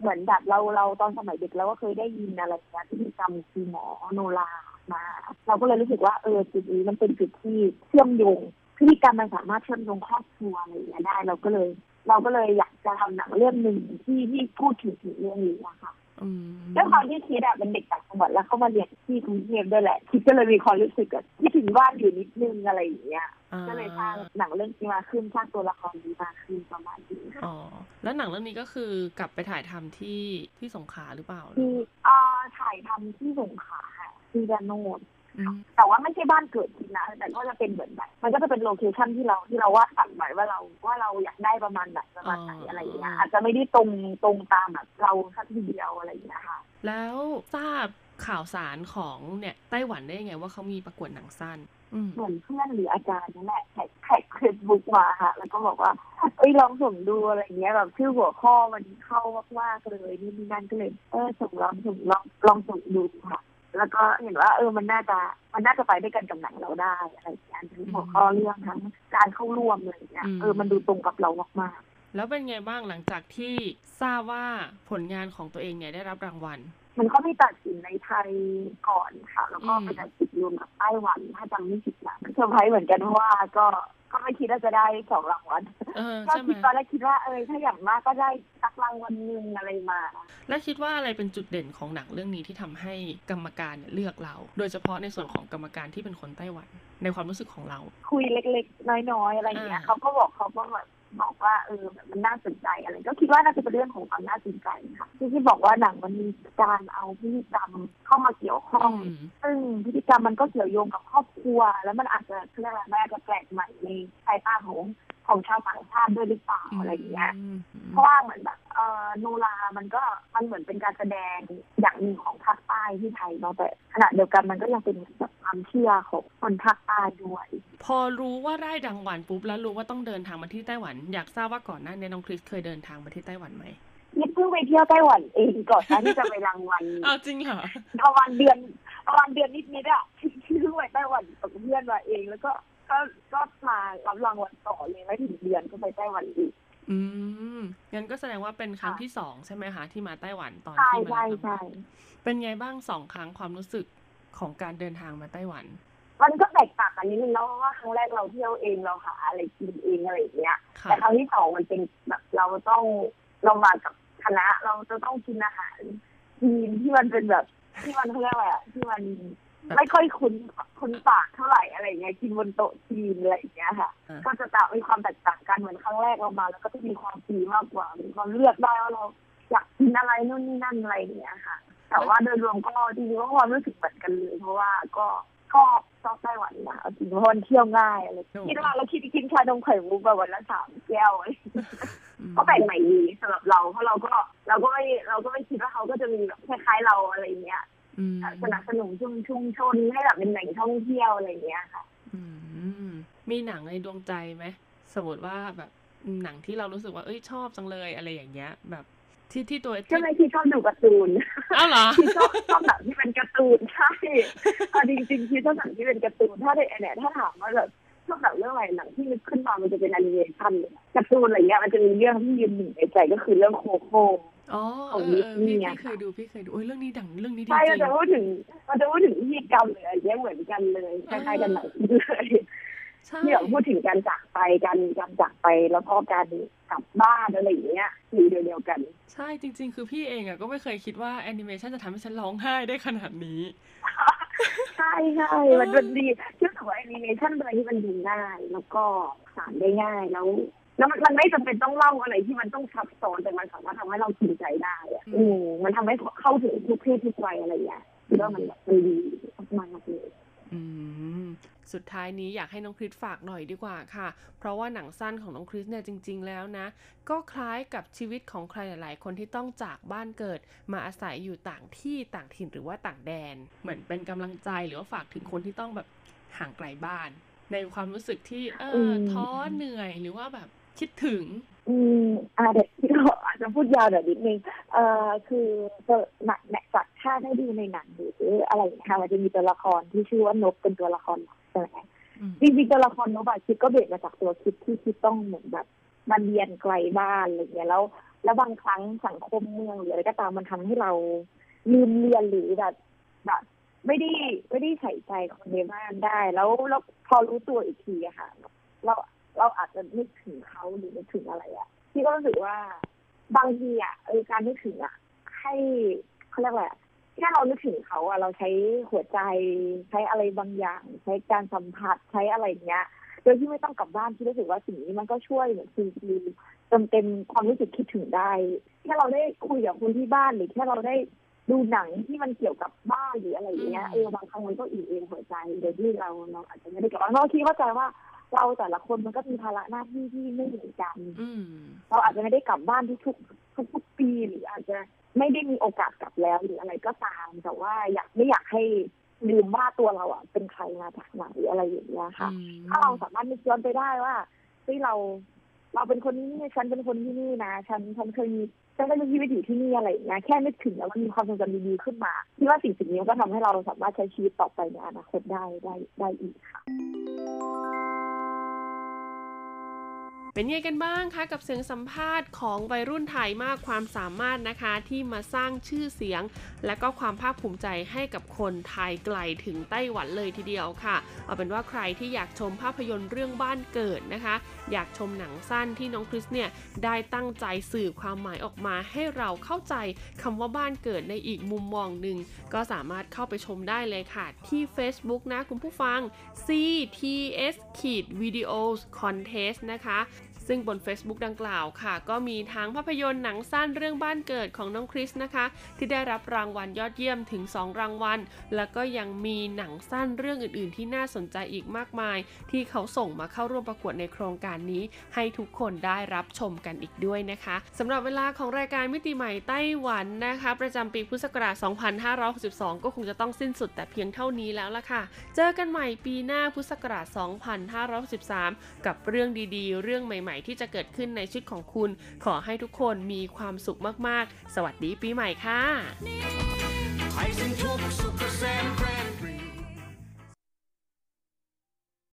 เหมือนแบบเราเราตอนสมัยเด็กเราก็เคยได้ยินอะไรอย่างเงี้ยพิธีกรรมคือหมอโนรามา เราก็เลยรู้สึกว่าเออจุดนี้มันเป็นจุดที่เชื่อมโยงพิธีกรรมมันสามารถเชื่อมโยงครอบครัวอะไรอย่างเงี้ยได้เราก็เลย เราก็เลยอยากจะทำหนังเรื่องหนึ่งที่ที่พูดถึงเรื่องนี้นะคะ ด้วยความที่คิดอะเป็นเด็กต่างจังหวัดแล้วเข้ามาเรียนที่กรุงเทพด้วยแหละ คิดก็เลยมีความรู้สึกอะที่ถึงบ้านอยู่นิดนึงอะไรอย่างเงี้ยอ่าก็เลยสร้างหนังเรื่องนี้มาขึ้นสร้างตัวละครนี้มาขึ้นประมาณนี้อ๋อแล้วหนังเรื่องนี้ก็คือกลับไปถ่ายทำที่ที่สงขลาหรือเปล่าที่อ่าถ่ายทำที่สงขลาค่ะที่ดานโนดอืม แต่ว่าไม่ใช่บ้านเกิดจริงนะ แต่ก็จะเป็นเหมือนแบบมันก็จะเป็น location ที่เราที่เราวาดฝันไว้ว่าเราว่าเราอยากได้ประมาณไหนประมาณไหนอะไรอย่างเงี้ยอาจจะไม่ได้ตรงตรงตามแบบเราสักทีเดียวอะไรอย่างเงี้ยค่ะ แล้วทราบข่าวสารของเนี่ยไต้หวันได้ยังไงว่าเขามีประกวดหนังสั้นอืมเหมือนเพื่อนหรืออาจารย์นั่นแหละแท็กแท็กเฟซบุ๊กมาค่ะ แล้วก็บอกว่าเอ้ยลองส่งดูอะไรอย่างเงี้ยแบบชื่อหัวข้อมันเข้ามากๆเลยนี่นี่นั่นก็เลยเออส่งลองส่งลองลองส่งดูค่ะ แล้วก็เห็นว่าเออมันน่าจะมันน่าจะไปด้วยกันกับหนังเราได้อะไรอย่างเงี้ยทั้งหัวข้อเรื่องทั้งการเข้าร่วมอะไรอย่างเงี้ยเออมันดูตรงกับเรามากๆแล้วเป็นไงบ้างหลังจากที่ทราบว่าผลงานของตัวเองเนี่ยได้รับรางวัล มันก็ไม่ตัดสินในไทยก่อนค่ะ แล้วก็อืมไปตัดสินรวมกับไต้หวันถ้าจำไม่ผิดนะเซอร์ไพรส์เหมือนกันเพราะว่าก็ ก็ไม่คิดว่าจะได้สองรางวัลเออก็ใช่ไหมคิดตอนแรกคิดว่าเออถ้าอย่างมากก็ได้สักรางวัลหนึ่งอะไรมา และคิดว่าอะไรเป็นจุดเด่นของหนังเรื่องนี้ที่ทำให้กรรมการเนี่ยเลือกเรา โดยเฉพาะในส่วนของกรรมการที่เป็นคนไต้หวัน ในความรู้สึกของเรา คุยเล็กๆ น้อยๆ อะไรอย่างเงี้ยอ่า เขาก็บอกเขาก็แบบ บอกว่าเออแบบมันน่าสนใจอะไร ก็คิดว่าน่าจะเป็นเรื่องของความน่าสนใจค่ะที่ที่บอกว่าหนังมันมีการเอาพิธีกรรมเข้ามาเกี่ยวข้อง ซึ่งพิธีกรรมมันก็เกี่ยวโยงกับครอบครัว แล้วมันอาจจะเรียกอะไรแม่จะแปลกใหม่ในสายตาของของชาวต่างชาติด้วยหรือเปล่าอะไรอย่างเงี้ย เพราะว่าเหมือนแบบเออโนรามันก็มันเหมือนเป็นการแสดงอย่างหนึ่งของภาคใต้ที่ไทยเนาะแต่ขณะเดียวกันมันก็ยังเป็นแบบความเชื่อของคนภาคใต้ด้วย พอรู้ว่าได้ดังหวันปุ๊บแล้วรู้ว่าต้องเดินทางมาที่ไต้หวัน อยากทราบว่าก่อนหน้านี้น้องคริสเคยเดินทางมาที่ไต้หวันไหมนี่เพิ่งไปเที่ยวไต้หวันเองก่อนนะที่จะไปรางวัลอ้าวจริงเหรอประมาณเดือนประมาณเดือนนิดๆอะที่เพิ่งไปไต้หวันกับเพื่อนมาเองแล้วก็ก็ก็มารับรางวัลต่อเลยไม่ถึงเดือนก็ไปไต้หวันอีกอืมงั้นก็แสดงว่าเป็นครั้งที่สองใช่ไหมคะที่มาไต้หวันตอนใช่ที่มาใช่ทำใช่เป็นไงบ้างสองครั้งความรู้สึกของการเดินทางมาไต้หวัน มันก็แตกต่างกันนิดนึงเนาะเพราะว่าครั้งแรกเราเที่ยวเองเราหาอะไรกินเองอะไรอย่างเงี้ยค่ะแต่ครั้งที่สองมันเป็นแบบเราต้องเรามากับคณะเราจะต้องกินอาหารทีมที่มันเป็นแบบที่มันเขาเรียกอะไรอะที่มันไม่ค่อยคุ้นคุ้นปากเท่าไหร่อะไรอย่างเงี้ยกินบนโต๊ะจีนอะไรอย่างเงี้ยค่ะอ่าก็จะต่างมีความแตกต่างกันเหมือนครั้งแรกเรามา แล้วก็จะมีความฟรีมากกว่ามีความเลือกได้ว่าเราอยากกินอะไรนู่นนี่นั่นอะไรอย่างเงี้ยค่ะ แต่ว่าโดยรวมก็จริงๆก็ความรู้สึกเหมือนกันเลยเพราะว่าก็ ชอบชอบไต้หวันนะเอาจริงเพราะมันเที่ยวง่ายอะไรคิดว่าเราคิดกินชานมไข่มุกแบบวันละสามแก้วอะไรอืมก็แปลกใหม่ดีสำหรับเราเพราะเราก็เราก็ไม่เราก็ไม่คิดว่าเขาก็จะมีแบบคล้ายๆเราอะไรอย่างเงี้ยอืมสนับสนุนชุมชุมชนให้แบบเป็นแหล่งท่องเที่ยวอะไรอย่างเงี้ยค่ะอืมมีหนังในดวงใจไหมสมมติว่าแบบหนังที่เรารู้สึกว่าเอ้ยชอบจังเลยอะไรอย่างเงี้ย แบบ ที่ที่ตัวก็เลยที่ชอบดูการ์ตูนอ้าวเหรอที่ชอบชอบหนังที่เป็นการ์ตูนใช่เอาจริงๆที่ชอบหนังที่เป็นการ์ตูนถ้าในเนี่ยถ้าถามว่าแบบชอบหนังเรื่องอะไรหนังที่นึกขึ้นมามันจะเป็นแอนิเมชันเลยการ์ตูนอะไรเงี้ยมันจะมีเรื่องที่ยืนหนึ่งในใจก็คือเรื่อง Cocoอ๋อของเออเออ Disney พี่อะพี่เคยดูพี่เคยดูโอ้ยเรื่องนี้ดังเรื่องนี้ดีใช่จมันริงจะพูดถึงมันจะพูดถึงพิธีกรรมเลยอะไรเงี้ยเหมือนกันเลยคล้ายๆกันหนังเลยใช่ ที่แบบพูดถึงการจากไปการการจากไปแล้วก็การกลับบ้านอะไรอย่างเงี้ยอยู่เดียวๆกัน ใช่จริง ๆ คือพี่เองอะก็ไม่เคยคิดว่าแอนิเมชันจะทำให้ฉันร้องไห้ได้ขนาดนี้ใช่ใช่มันมันดีชื่อว่าแอนิเมชันเป็นอะไรที่มันดูง่ายแล้วก็สานได้ง่ายแล้วแล้วมันมันไม่จำเป็นต้องเล่าอะไรที่มันต้องซับซ้อนแต่มันสามารถทำให้เรากินใจได้อะอือืมมมันทำให้เข้าถึงทุกเพศทุกวัยอะไรอย่างเงี้ยคิดว่ามันแบบมันดีมากๆเลยอืม สุดท้ายนี้อยากให้น้องคริสฝากหน่อยดีกว่าค่ะ เพราะว่าหนังสั้นของน้องคริสเนี่ยจริง ๆ แล้วนะ ก็คล้ายกับชีวิตของใครหลาย ๆ คนที่ต้องจากบ้านเกิด มาอาศัยอยู่ต่างที่ต่างถิ่นหรือว่าต่างแดน เหมือนเป็นกำลังใจหรือว่าฝากถึงคนที่ต้องแบบห่างไกลบ้าน ในความรู้สึกที่เอออมท้อเหนื่อยหรือว่าแบบคิดถึง อืมอ่าเดี๋ยวที่เราอาจจะพูดยาวหน่อยนิดนึงเอ่อคือหนักแหนจากถ้าได้ดูในหนังหรืออะไรอย่างเงี้ยค่ะมันจะมีตัวละครที่ชื่อว่านกเป็นตัวละครหลัก ใช่ไหมจริงๆตัวละครโนกอะคิดก็เบสมาจากตัวคิดที่คิดต้องเหมือนแบบมาเรียนไกลบ้านอะไรอย่างเงี้ยแล้ว แล้วบางครั้งสังคมเมืองหรืออะไรก็ตามมันทำให้เราลืมเรียนหรือแบบแบบไม่ได้ไม่ได้ใส่ใจคนในบ้านได้ แล้วแล้วพอรู้ตัวอีกทีอะค่ะ เราเราอาจจะนึกถึงเขาหรือนึกถึงอะไรอะพี่ก็รู้สึกว่าบางทีอะเออการนึกถึงอะให้เขาเรียกอะไรอะ แค่เรานึกถึงเขาอะเราใช้หัวใจใช้อะไรบางอย่าง ใช้การสัมผัสใช้อะไรอย่างเงี้ยโดยที่ไม่ต้องกลับบ้านที่รู้สึกว่าสิ่งนี้มันก็ช่วยเหมือนคือคือเติมเต็มความรู้สึกคิดถึงได้ แค่เราได้คุยกับคนที่บ้านหรือแค่เราได้ดูหนังที่มันเกี่ยวกับบ้านหรืออะไรอย่างเงี้ยอืมเออบางครั้งมันก็อิ่มเอมหัวใจโดยที่เราเราอาจจะไม่ได้กลับบ้านเพราะคิดเข้าใจว่าเราแต่ละคนมันก็มีภาระหน้าที่ที่ไม่เหมือนกันอืมเราอาจจะไม่ได้กลับบ้านทุกๆทุกๆปีหรืออาจจะ ไม่ได้มีโอกาสกลับแล้วหรืออะไรก็ตาม แต่ว่าอยากไม่อยากให้ลืมว่าตัวเราอะเป็นใครมาจากไหนอะไรอย่างเงี้ยค่ะอืมถ้าเราสามารถนึกย้อนไปได้ว่าเฮ้ยเรา เราเป็นคนที่นี่ฉันเป็นคนที่นี่นะฉันฉันเคยมีฉันก็มีชีวิตอยู่ที่นี่อะไรอย่างเงี้ยแค่นึกถึงแล้วมันมีความทรงจำดีๆขึ้นมาที่ว่าสิ่งสิ่งนี้มันก็ทำให้เราสามารถใช้ชีวิตต่อไปในอนาคตได้ได้ได้อีกค่ะ เป็นยังไงกันบ้างคะกับเสียงสัมภาษณ์ของวัยรุ่นไทยมากความสามารถนะคะที่มาสร้างชื่อเสียง และก็ความภาคภูมิใจให้กับคนไทยไกลถึงไต้หวันเลยทีเดียวค่ะ เอาเป็นว่าใครที่อยากชมภาพยนตร์เรื่องบ้านเกิดนะคะ อยากชมหนังสั้นที่น้องคริสเนี่ยได้ตั้งใจสื่อความหมายออกมาให้เราเข้าใจคำว่าบ้านเกิดในอีกมุมมองหนึ่งก็สามารถเข้าไปชมได้เลยค่ะ ที่ Facebook นะคุณผู้ฟัง CTS ขีด Videos Contest นะคะ ซึ่งบน Facebook ดังกล่าวค่ะ ก็มีทั้งภาพยนตร์หนังสั้นเรื่องบ้านเกิดของน้องคริสนะคะ ที่ได้รับรางวัลยอดเยี่ยมถึง 2 รางวัล แล้วก็ยังมีหนังสั้นเรื่องอื่น ๆ ที่น่าสนใจอีกมากมาย ที่เขาส่งมาเข้าร่วมประกวดในโครงการนี้ ให้ทุกคนได้รับชมกันอีกด้วยนะคะสำหรับเวลาของรายการมิติใหม่ไต้หวันนะคะ ประจำปีพุทธศักราช 2562 ก็คงจะต้องสิ้นสุดแต่เพียงเท่านี้แล้วล่ะค่ะ เจอกันใหม่ปีหน้าพุทธศักราช 2563 กับเรื่องดีๆ เรื่องใหม่ๆที่จะเกิดขึ้นในชีวิตของคุณ ขอให้ทุกคนมีความสุขมากๆ สวัสดีปีใหม่ค่ะ